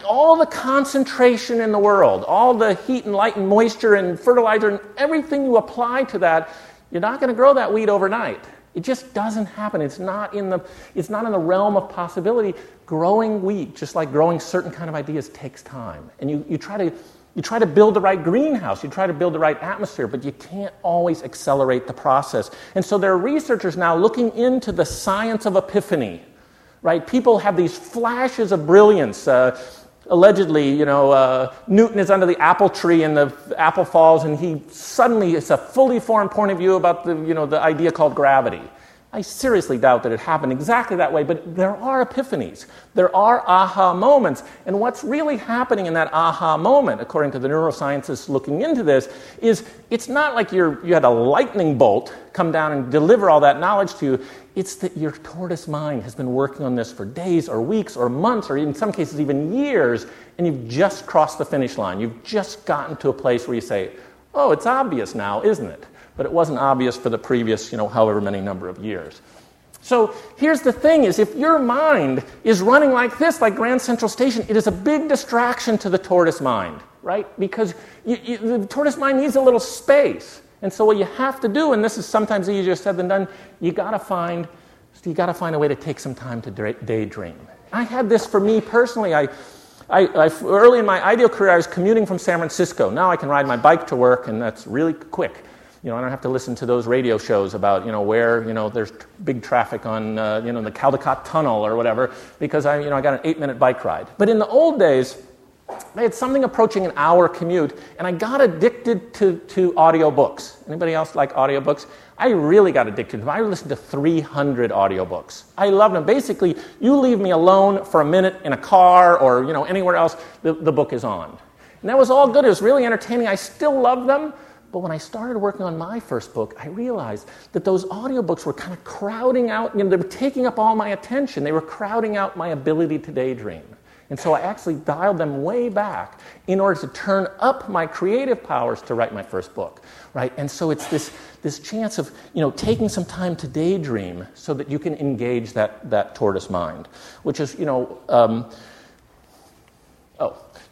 all the concentration in the world, all the heat and light and moisture and fertilizer and everything you apply to that, you're not going to grow that wheat overnight. It just doesn't happen. It's not in the, it's not in the realm of possibility. Growing wheat, just like growing certain kind of ideas, takes time. And you, you, try to, you try to build the right greenhouse, you try to build the right atmosphere, but you can't always accelerate the process. And so there are researchers now looking into the science of epiphany right? People have these flashes of brilliance. Uh, allegedly, you know, uh, Newton is under the apple tree and the apple falls, and he suddenly it's a fully formed point of view about the, you know, the idea called gravity. I seriously doubt that it happened exactly that way, but there are epiphanies. There are aha moments. And what's really happening in that aha moment, according to the neuroscientists looking into this, is it's not like you're, you had a lightning bolt come down and deliver all that knowledge to you. It's that your tortoise mind has been working on this for days or weeks or months or in some cases even years, and you've just crossed the finish line. You've just gotten to a place where you say, oh, it's obvious now, isn't it? But it wasn't obvious for the previous, you know, however many number of years. So here's the thing is if your mind is running like this, like Grand Central Station, it is a big distraction to the tortoise mind, right? Because you, you, the tortoise mind needs a little space. And so what you have to do, and this is sometimes easier said than done, you gotta find you gotta find a way to take some time to daydream. I had this for me personally. I, I, I, early in my IDEO career, I was commuting from San Francisco. Now I can ride my bike to work, and that's really quick. You know, I don't have to listen to those radio shows about, you know, where, you know, there's big traffic on, uh, you know, the Caldecott Tunnel or whatever, because I, you know, I got an eight minute bike ride. But in the old days, I had something approaching an hour commute, and I got addicted to, to audiobooks. Anybody else like audiobooks? I really got addicted to them. I listened to 300 audiobooks. I loved them. Basically, you leave me alone for a minute in a car or you know anywhere else, the, the book is on. And that was all good. It was really entertaining. I still love them. But when I started working on my first book, I realized that those audiobooks were kind of crowding out, you know, they were taking up all my attention. They were crowding out my ability to daydream. And so I actually dialed them way back in order to turn up my creative powers to write my first book, right? And so it's this, this chance of, you know, taking some time to daydream so that you can engage that, that tortoise mind, which is, you know, um,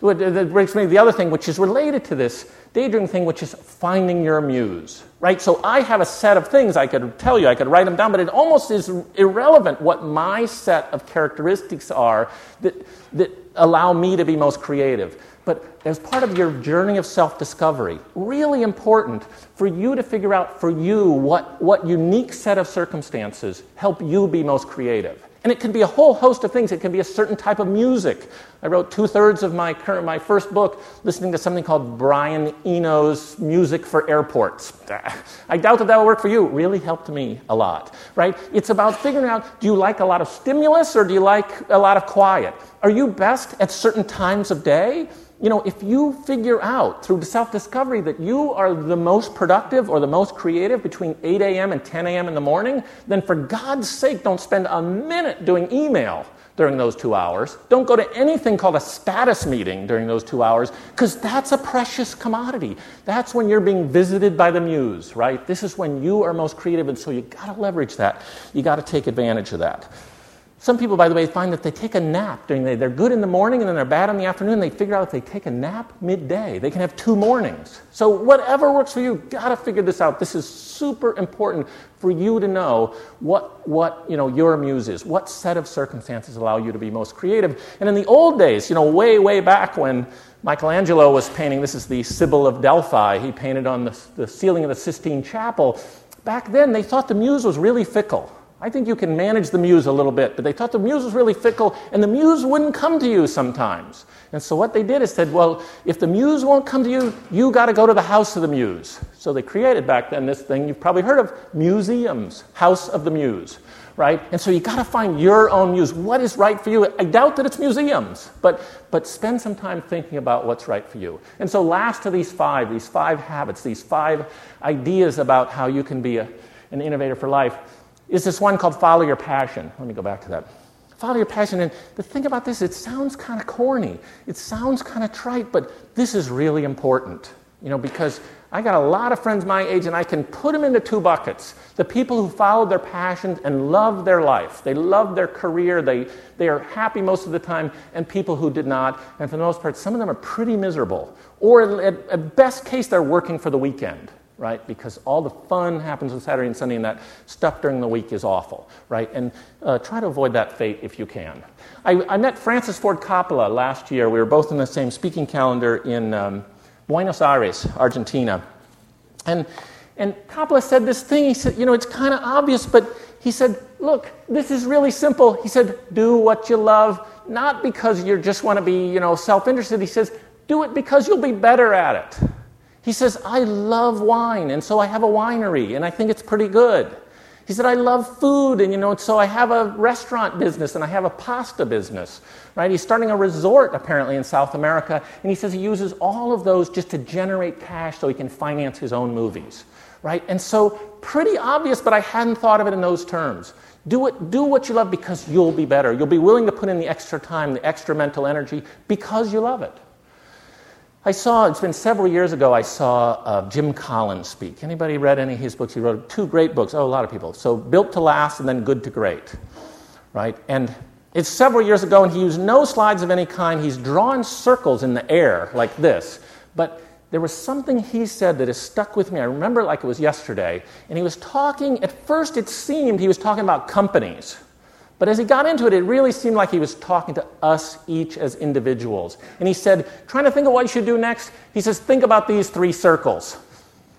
that brings me to the other thing, which is related to this daydream thing, which is finding your muse, right? So I have a set of things I could tell you, I could write them down, but it almost is irrelevant what my set of characteristics are that, that allow me to be most creative. But as part of your journey of self discovery, really important for you to figure out for you what, what unique set of circumstances help you be most creative. And it can be a whole host of things. It can be a certain type of music. I wrote two thirds of my, my first book listening to something called Brian Eno's Music for Airports. I doubt that that will work for you. Really helped me a lot, right? It's about figuring out do you like a lot of stimulus or do you like a lot of quiet? Are you best at certain times of day? You know, if you figure out through self discovery that you are the most productive or the most creative between 8 a.m. and 10 a.m. in the morning, then for God's sake, don't spend a minute doing email during those two hours. Don't go to anything called a status meeting during those two hours, because that's a precious commodity. That's when you're being visited by the muse, right? This is when you are most creative, and so you got to leverage that. You got to take advantage of that. Some people, by the way, find that they take a nap during the day. They're good in the morning and then they're bad in the afternoon. They figure out if they take a nap midday, they can have two mornings. So, whatever works for you, got to figure this out. This is super important for you to know what, what you know, your muse is, what set of circumstances allow you to be most creative. And in the old days, you know, way, way back when Michelangelo was painting, this is the Sibyl of Delphi, he painted on the, the ceiling of the Sistine Chapel. Back then, they thought the muse was really fickle. I think you can manage the muse a little bit, but they thought the muse was really fickle, and the muse wouldn't come to you sometimes. And so what they did is said, well, if the muse won't come to you, you got to go to the house of the muse. So they created back then this thing you've probably heard of museums, House of the Muse, right? And so you got to find your own muse. What is right for you? I doubt that it's museums, but but spend some time thinking about what's right for you. And so last to these five, these five habits, these five ideas about how you can be a, an innovator for life is this one called Follow Your Passion. Let me go back to that. Follow your passion. And the thing about this, it sounds kind of corny. It sounds kind of trite, but this is really important. You know, because I got a lot of friends my age, and I can put them into two buckets. The people who followed their passions and loved their life. They love their career. They, they are happy most of the time, and people who did not. And for the most part, some of them are pretty miserable. Or at, at best case, they're working for the weekend right? Because all the fun happens on Saturday and Sunday, and that stuff during the week is awful, right? And uh, try to avoid that fate if you can. I, I, met Francis Ford Coppola last year. We were both in the same speaking calendar in um, Buenos Aires, Argentina. And, and Coppola said this thing. He said, you know, it's kind of obvious, but he said, look, this is really simple. He said, do what you love, not because you just want to be, you know, self-interested. He says, do it because you'll be better at it. He says, I love wine, and so I have a winery, and I think it's pretty good. He said, I love food, and you know, so I have a restaurant business and I have a pasta business, right? He's starting a resort apparently in South America, and he says he uses all of those just to generate cash so he can finance his own movies, right? And so, pretty obvious, but I hadn't thought of it in those terms. Do, it, do what you love because you'll be better. You'll be willing to put in the extra time, the extra mental energy because you love it. I saw, it's been several years ago, I saw uh, Jim Collins speak. Anybody read any of his books? He wrote two great books. Oh, a lot of people. So, Built to Last and then Good to Great. Right? And it's several years ago, and he used no slides of any kind. He's drawn circles in the air like this. But there was something he said that has stuck with me. I remember like it was yesterday. And he was talking, at first it seemed he was talking about companies. But as he got into it, it really seemed like he was talking to us each as individuals. And he said, trying to think of what you should do next, he says, think about these three circles.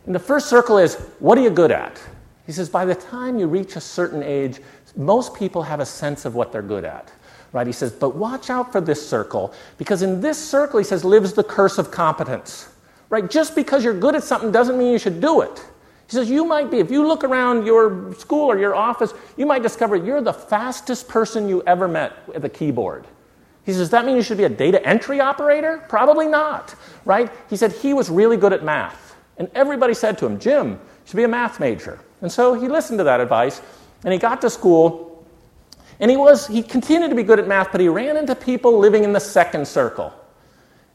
And the first circle is, what are you good at? He says, by the time you reach a certain age, most people have a sense of what they're good at. Right? He says, but watch out for this circle, because in this circle, he says, lives the curse of competence. Right? Just because you're good at something doesn't mean you should do it. He says, You might be, if you look around your school or your office, you might discover you're the fastest person you ever met at the keyboard. He says, Does that mean you should be a data entry operator? Probably not, right? He said he was really good at math. And everybody said to him, Jim, you should be a math major. And so he listened to that advice and he got to school and he was he continued to be good at math, but he ran into people living in the second circle.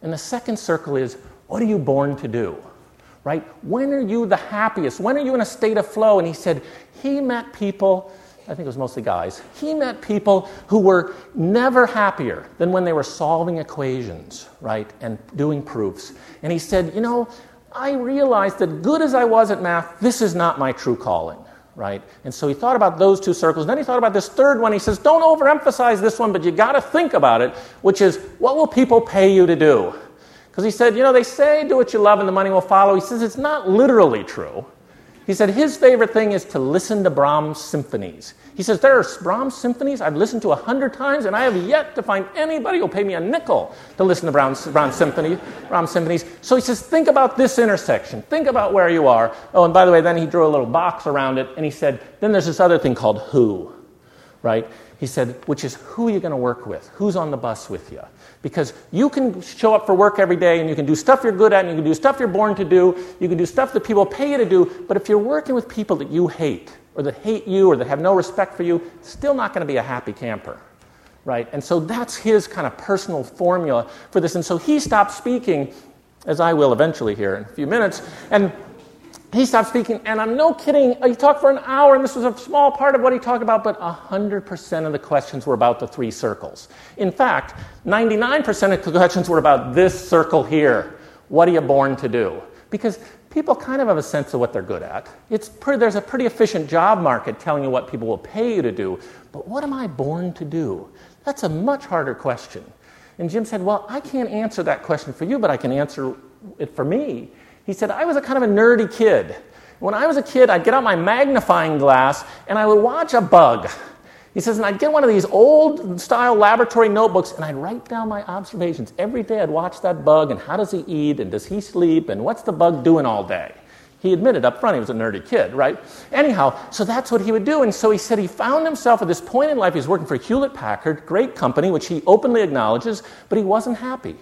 And the second circle is what are you born to do? Right? When are you the happiest? When are you in a state of flow? And he said he met people, I think it was mostly guys, he met people who were never happier than when they were solving equations, right? And doing proofs. And he said, you know, I realized that good as I was at math, this is not my true calling. Right? And so he thought about those two circles. Then he thought about this third one. He says, Don't overemphasize this one, but you got to think about it, which is, what will people pay you to do? Because he said, you know, they say do what you love and the money will follow. He says it's not literally true. He said his favorite thing is to listen to Brahms symphonies. He says, There are Brahms symphonies I've listened to a hundred times, and I have yet to find anybody who'll pay me a nickel to listen to Brahms, Brahms, symphony, Brahms symphonies. So he says, Think about this intersection. Think about where you are. Oh, and by the way, then he drew a little box around it, and he said, Then there's this other thing called who, right? He said, Which is who you're going to work with? Who's on the bus with you? Because you can show up for work every day and you can do stuff you're good at and you can do stuff you're born to do. You can do stuff that people pay you to do. But if you're working with people that you hate or that hate you or that have no respect for you, still not going to be a happy camper. Right? And so that's his kind of personal formula for this. And so he stopped speaking, as I will eventually here in a few minutes. And he stopped speaking, and I'm no kidding. Uh, he talked for an hour, and this was a small part of what he talked about, but 100% of the questions were about the three circles. In fact, 99% of the questions were about this circle here. What are you born to do? Because people kind of have a sense of what they're good at. It's pretty, there's a pretty efficient job market telling you what people will pay you to do. But what am I born to do? That's a much harder question. And Jim said, Well, I can't answer that question for you, but I can answer it for me. He said, I was a kind of a nerdy kid. When I was a kid, I'd get out my magnifying glass and I would watch a bug. He says, and I'd get one of these old style laboratory notebooks and I'd write down my observations. Every day I'd watch that bug and how does he eat and does he sleep and what's the bug doing all day. He admitted up front he was a nerdy kid, right? Anyhow, so that's what he would do. And so he said he found himself at this point in life. He's working for Hewlett Packard, great company, which he openly acknowledges, but he wasn't happy.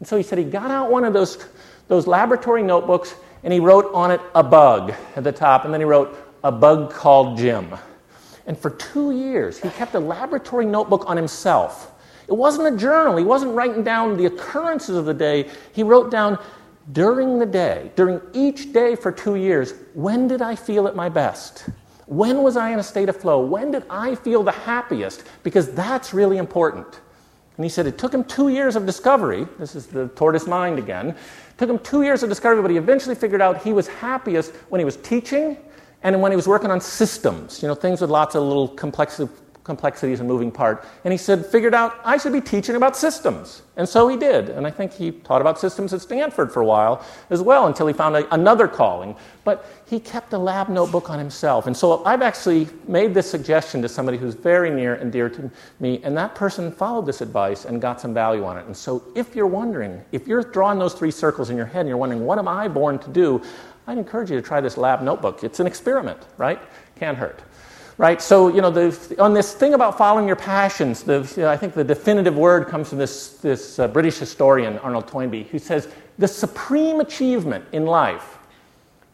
And so he said he got out one of those those laboratory notebooks and he wrote on it a bug at the top, and then he wrote a bug called Jim. And for two years, he kept a laboratory notebook on himself. It wasn't a journal, he wasn't writing down the occurrences of the day. He wrote down during the day, during each day for two years, when did I feel at my best? When was I in a state of flow? When did I feel the happiest? Because that's really important. And he said it took him two years of discovery. This is the tortoise mind again. It Took him two years of discovery, but he eventually figured out he was happiest when he was teaching and when he was working on systems, you know, things with lots of little complexities and moving part. And he said, figured out I should be teaching about systems. And so he did. And I think he taught about systems at Stanford for a while as well until he found a, another calling. But he kept a lab notebook on himself. And so I've actually made this suggestion to somebody who's very near and dear to me, and that person followed this advice and got some value on it. And so if you're wondering, if you're drawing those three circles in your head and you're wondering, what am I born to do? I'd encourage you to try this lab notebook. It's an experiment, right? Can't hurt right? So, you know, the, on this thing about following your passions, the, you know, I think the definitive word comes from this, this uh, British historian, Arnold Toynbee, who says the supreme achievement in life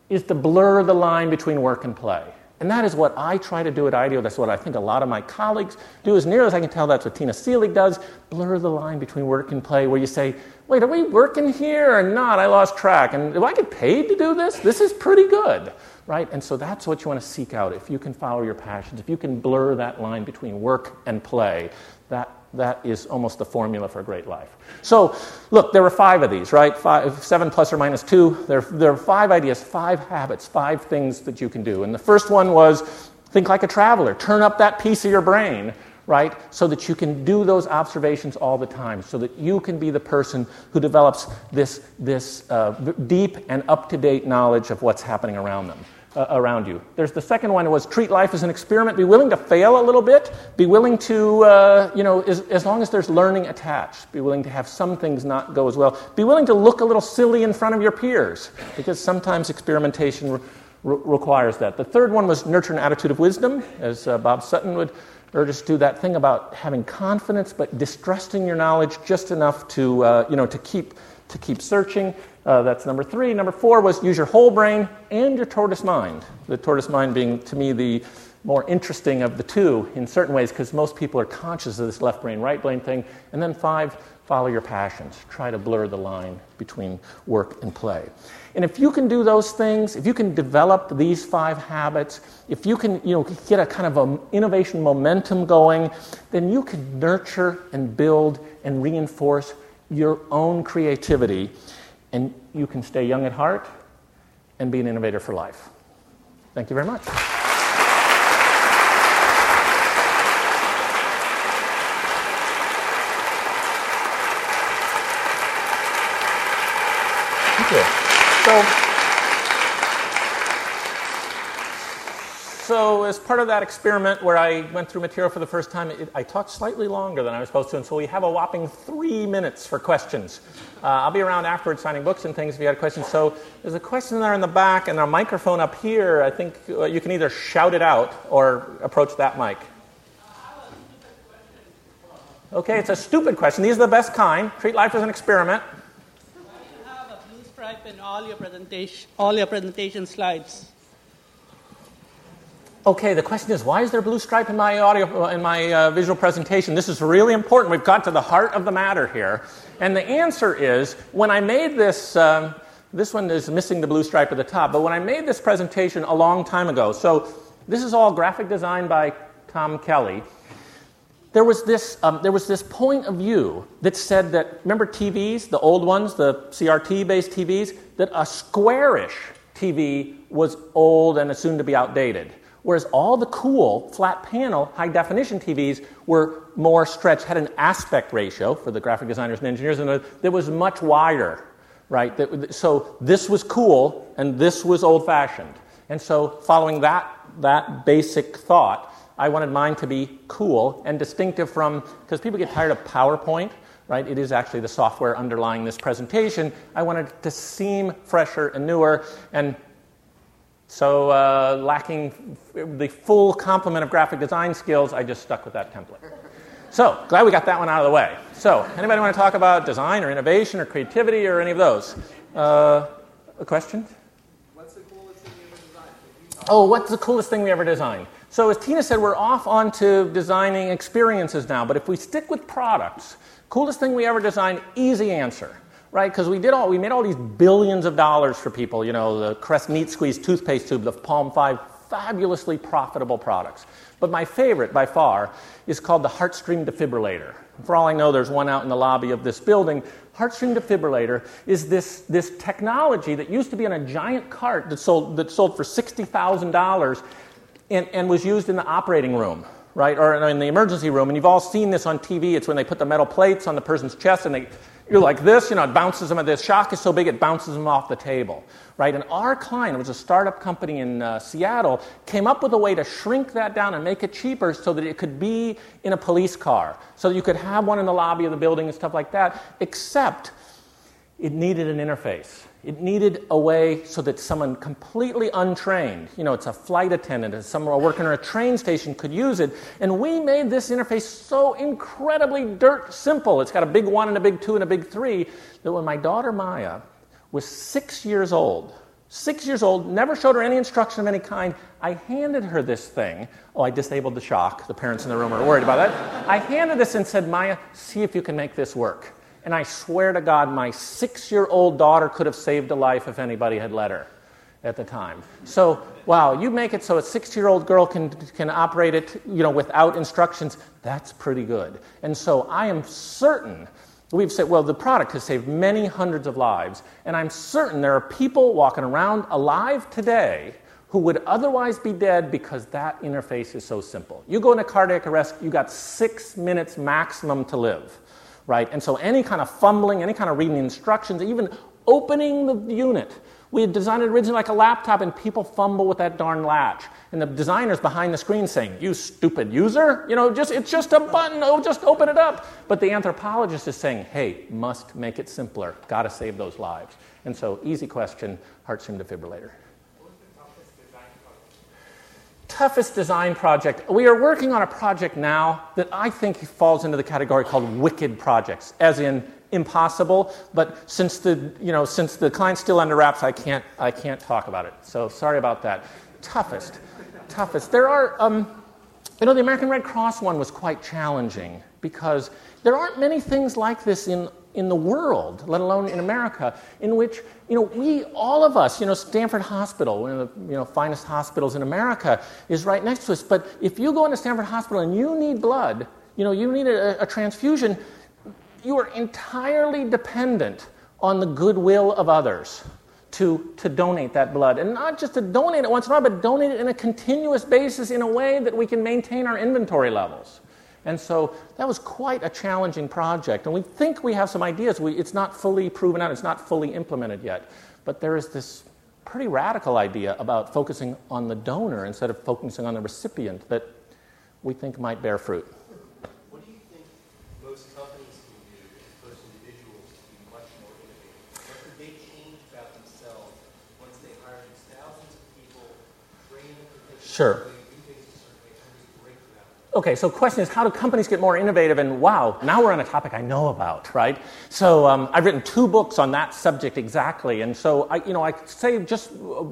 is to blur the line between work and play. And that is what I try to do at IDEO. That's what I think a lot of my colleagues do. As near as I can tell, that's what Tina Seelig does. Blur the line between work and play, where you say, wait, are we working here or not? I lost track. And do I get paid to do this? This is pretty good right? And so that's what you want to seek out. If you can follow your passions, if you can blur that line between work and play, that, that is almost the formula for a great life. So, look, there were five of these, right? Five, seven plus or minus two. There, there are five ideas, five habits, five things that you can do. And the first one was think like a traveler. Turn up that piece of your brain, right? So that you can do those observations all the time, so that you can be the person who develops this, this uh, deep and up to date knowledge of what's happening around them uh, around you. There's the second one was treat life as an experiment. Be willing to fail a little bit. Be willing to, uh, you know, as, as long as there's learning attached. Be willing to have some things not go as well. Be willing to look a little silly in front of your peers because sometimes experimentation re- re- requires that. The third one was nurture an attitude of wisdom, as uh, Bob Sutton would urge us to do that thing about having confidence but distrusting your knowledge just enough to, uh, you know, to keep to keep searching. Uh, that's number three. Number four was use your whole brain and your tortoise mind. The tortoise mind being, to me, the more interesting of the two in certain ways because most people are conscious of this left brain, right brain thing. And then five, follow your passions. Try to blur the line between work and play. And if you can do those things, if you can develop these five habits, if you can you know, get a kind of an innovation momentum going, then you can nurture and build and reinforce your own creativity, and you can stay young at heart and be an innovator for life. Thank you very much. Thank you. So, so, as part of that experiment where I went through material for the first time, it, I talked slightly longer than I was supposed to, and so we have a whopping three minutes for questions. Uh, I'll be around afterwards signing books and things if you had questions. So, there's a question there in the back and a microphone up here. I think uh, you can either shout it out or approach that mic. Okay, it's a stupid question. These are the best kind. Treat life as an experiment. Why do you have a blue stripe in all your presentation, all your presentation slides? Okay, the question is, why is there a blue stripe in my audio in my uh, visual presentation? This is really important. We've got to the heart of the matter here, and the answer is when I made this. Um, this one is missing the blue stripe at the top, but when I made this presentation a long time ago, so this is all graphic design by Tom Kelley. There was this, um, there was this point of view that said that, remember TVs, the old ones, the CRT based TVs, that a squarish TV was old and soon to be outdated. Whereas all the cool flat panel high definition TVs were more stretched, had an aspect ratio for the graphic designers and engineers, and that was much wider, right? So this was cool and this was old fashioned. And so, following that, that basic thought, I wanted mine to be cool and distinctive from, because people get tired of PowerPoint, right? It is actually the software underlying this presentation. I wanted it to seem fresher and newer, and so, uh, lacking the full complement of graphic design skills, I just stuck with that template. So, glad we got that one out of the way. So, anybody want to talk about design or innovation or creativity or any of those? Uh, a question? What's the coolest thing you ever designed? Oh, what's the coolest thing we ever designed? So, as Tina said, we're off onto designing experiences now, but if we stick with products, coolest thing we ever designed, easy answer right? Because we did all, we made all these billions of dollars for people. You know, the Crest Neat Squeeze toothpaste tube, the Palm V, fabulously profitable products. But my favorite by far is called the Heartstream defibrillator. For all I know, there's one out in the lobby of this building. Heartstream defibrillator is this, this technology that used to be in a giant cart that sold, that sold for $60,000 and, and was used in the operating room right? Or in the emergency room. And you've all seen this on TV. It's when they put the metal plates on the person's chest and they you're like this, you know, it bounces them. The shock is so big it bounces them off the table, right? And our client, it was a startup company in uh, Seattle, came up with a way to shrink that down and make it cheaper so that it could be in a police car, so that you could have one in the lobby of the building and stuff like that. Except it needed an interface. It needed a way so that someone completely untrained, you know, it's a flight attendant, or someone working on a train station could use it. And we made this interface so incredibly dirt simple. It's got a big one and a big two and a big three that when my daughter Maya was six years old, six years old, never showed her any instruction of any kind, I handed her this thing. Oh, I disabled the shock. The parents in the room are worried about that. I handed this and said, Maya, see if you can make this work. And I swear to God, my six year old daughter could have saved a life if anybody had let her at the time. So, wow, you make it so a six year old girl can, can operate it you know, without instructions. That's pretty good. And so I am certain. We've said, well, the product has saved many hundreds of lives, and I'm certain there are people walking around alive today who would otherwise be dead because that interface is so simple. You go into cardiac arrest, you got six minutes maximum to live, right? And so any kind of fumbling, any kind of reading instructions, even opening the unit, we had designed it originally like a laptop, and people fumble with that darn latch. And the designer's behind the screen saying, You stupid user, you know, just, it's just a button, oh, just open it up. But the anthropologist is saying, Hey, must make it simpler, gotta save those lives. And so, easy question Heartstream defibrillator toughest design project. We are working on a project now that I think falls into the category called wicked projects, as in impossible. But since the you know since the client's still under wraps, I can't I can't talk about it. So sorry about that. Toughest, toughest. There are um, you know the American Red Cross one was quite challenging because there aren't many things like this in in the world, let alone in America, in which you know we all of us, you know, Stanford Hospital, one of the you know finest hospitals in America, is right next to us. But if you go into Stanford Hospital and you need blood, you know, you need a, a transfusion, you are entirely dependent on the goodwill of others to, to donate that blood. And not just to donate it once in a while, but donate it in a continuous basis in a way that we can maintain our inventory levels. And so that was quite a challenging project. And we think we have some ideas. We, it's not fully proven out, it's not fully implemented yet. But there is this pretty radical idea about focusing on the donor instead of focusing on the recipient that we think might bear fruit. What do you think most companies can do opposed individuals to be much more innovative? What could they change about themselves once they hire thousands of people, train them Sure. differently, do things a certain way, and just break them out? Okay, so question is how do companies get more innovative? And wow, now we're on a topic I know about, right? So um, I've written two books on that subject exactly, and so I, you know, I say just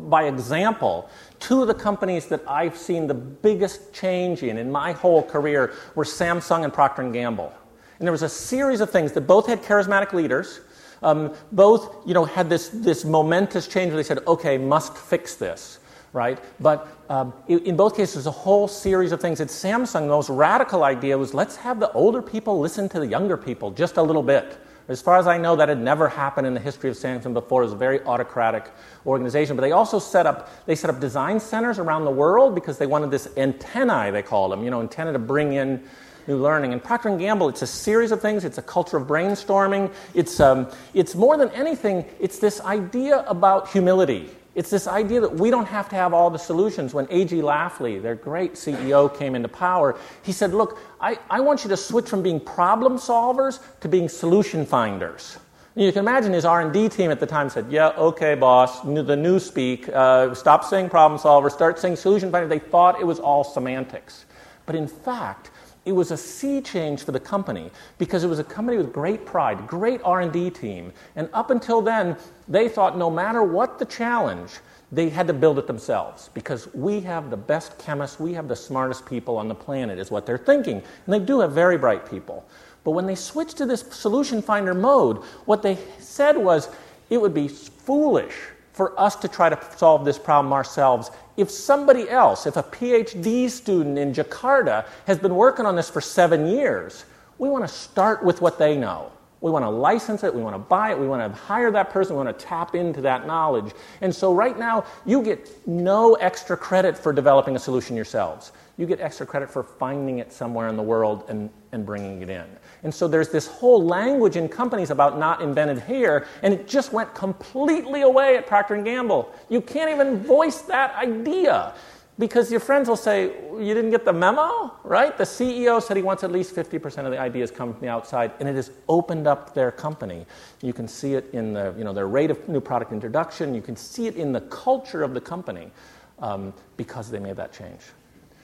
by example, two of the companies that I've seen the biggest change in in my whole career were Samsung and Procter and Gamble, and there was a series of things that both had charismatic leaders. Um, both, you know, had this, this momentous change where they said, okay, must fix this right? But um, in, both cases, a whole series of things. At Samsung, the most radical idea was let's have the older people listen to the younger people just a little bit. As far as I know, that had never happened in the history of Samsung before. It was a very autocratic organization. But they also set up they set up design centers around the world because they wanted this antennae, they called them, you know, antenna to bring in new learning. And Procter & Gamble, it's a series of things. It's a culture of brainstorming. It's, um, it's more than anything, it's this idea about humility. It's this idea that we don't have to have all the solutions. When A.G. Lafley, their great CEO, came into power, he said, Look, I, I want you to switch from being problem solvers to being solution finders. And you can imagine his R&D team at the time said, "Yeah, okay, boss. The new speak. Uh, stop saying problem solver. Start saying solution finder." They thought it was all semantics, but in fact, it was a sea change for the company because it was a company with great pride, great R&D team, and up until then, they thought no matter what the challenge, they had to build it themselves because we have the best chemists, we have the smartest people on the planet, is what they're thinking. And they do have very bright people. But when they switched to this solution finder mode, what they said was it would be foolish for us to try to solve this problem ourselves. If somebody else, if a PhD student in Jakarta has been working on this for seven years, we want to start with what they know. We want to license it, we want to buy it, we want to hire that person, we want to tap into that knowledge. And so, right now, you get no extra credit for developing a solution yourselves. You get extra credit for finding it somewhere in the world and, and bringing it in. And so there's this whole language in companies about not invented here, and it just went completely away at Procter & Gamble. You can't even voice that idea because your friends will say, You didn't get the memo, right? The CEO said he wants at least 50% of the ideas come from the outside, and it has opened up their company. You can see it in the, you know, their rate of new product introduction, you can see it in the culture of the company um, because they made that change.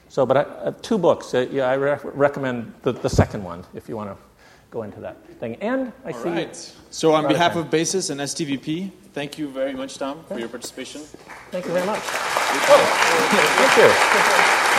So, but I, uh, two books. Uh, yeah, I re- recommend the, the second one if you want to go into that thing. And I All see. right. So, on behalf okay. of BASES and STVP, thank you very much, Tom, for your participation. Thank you very much. Oh, thank you.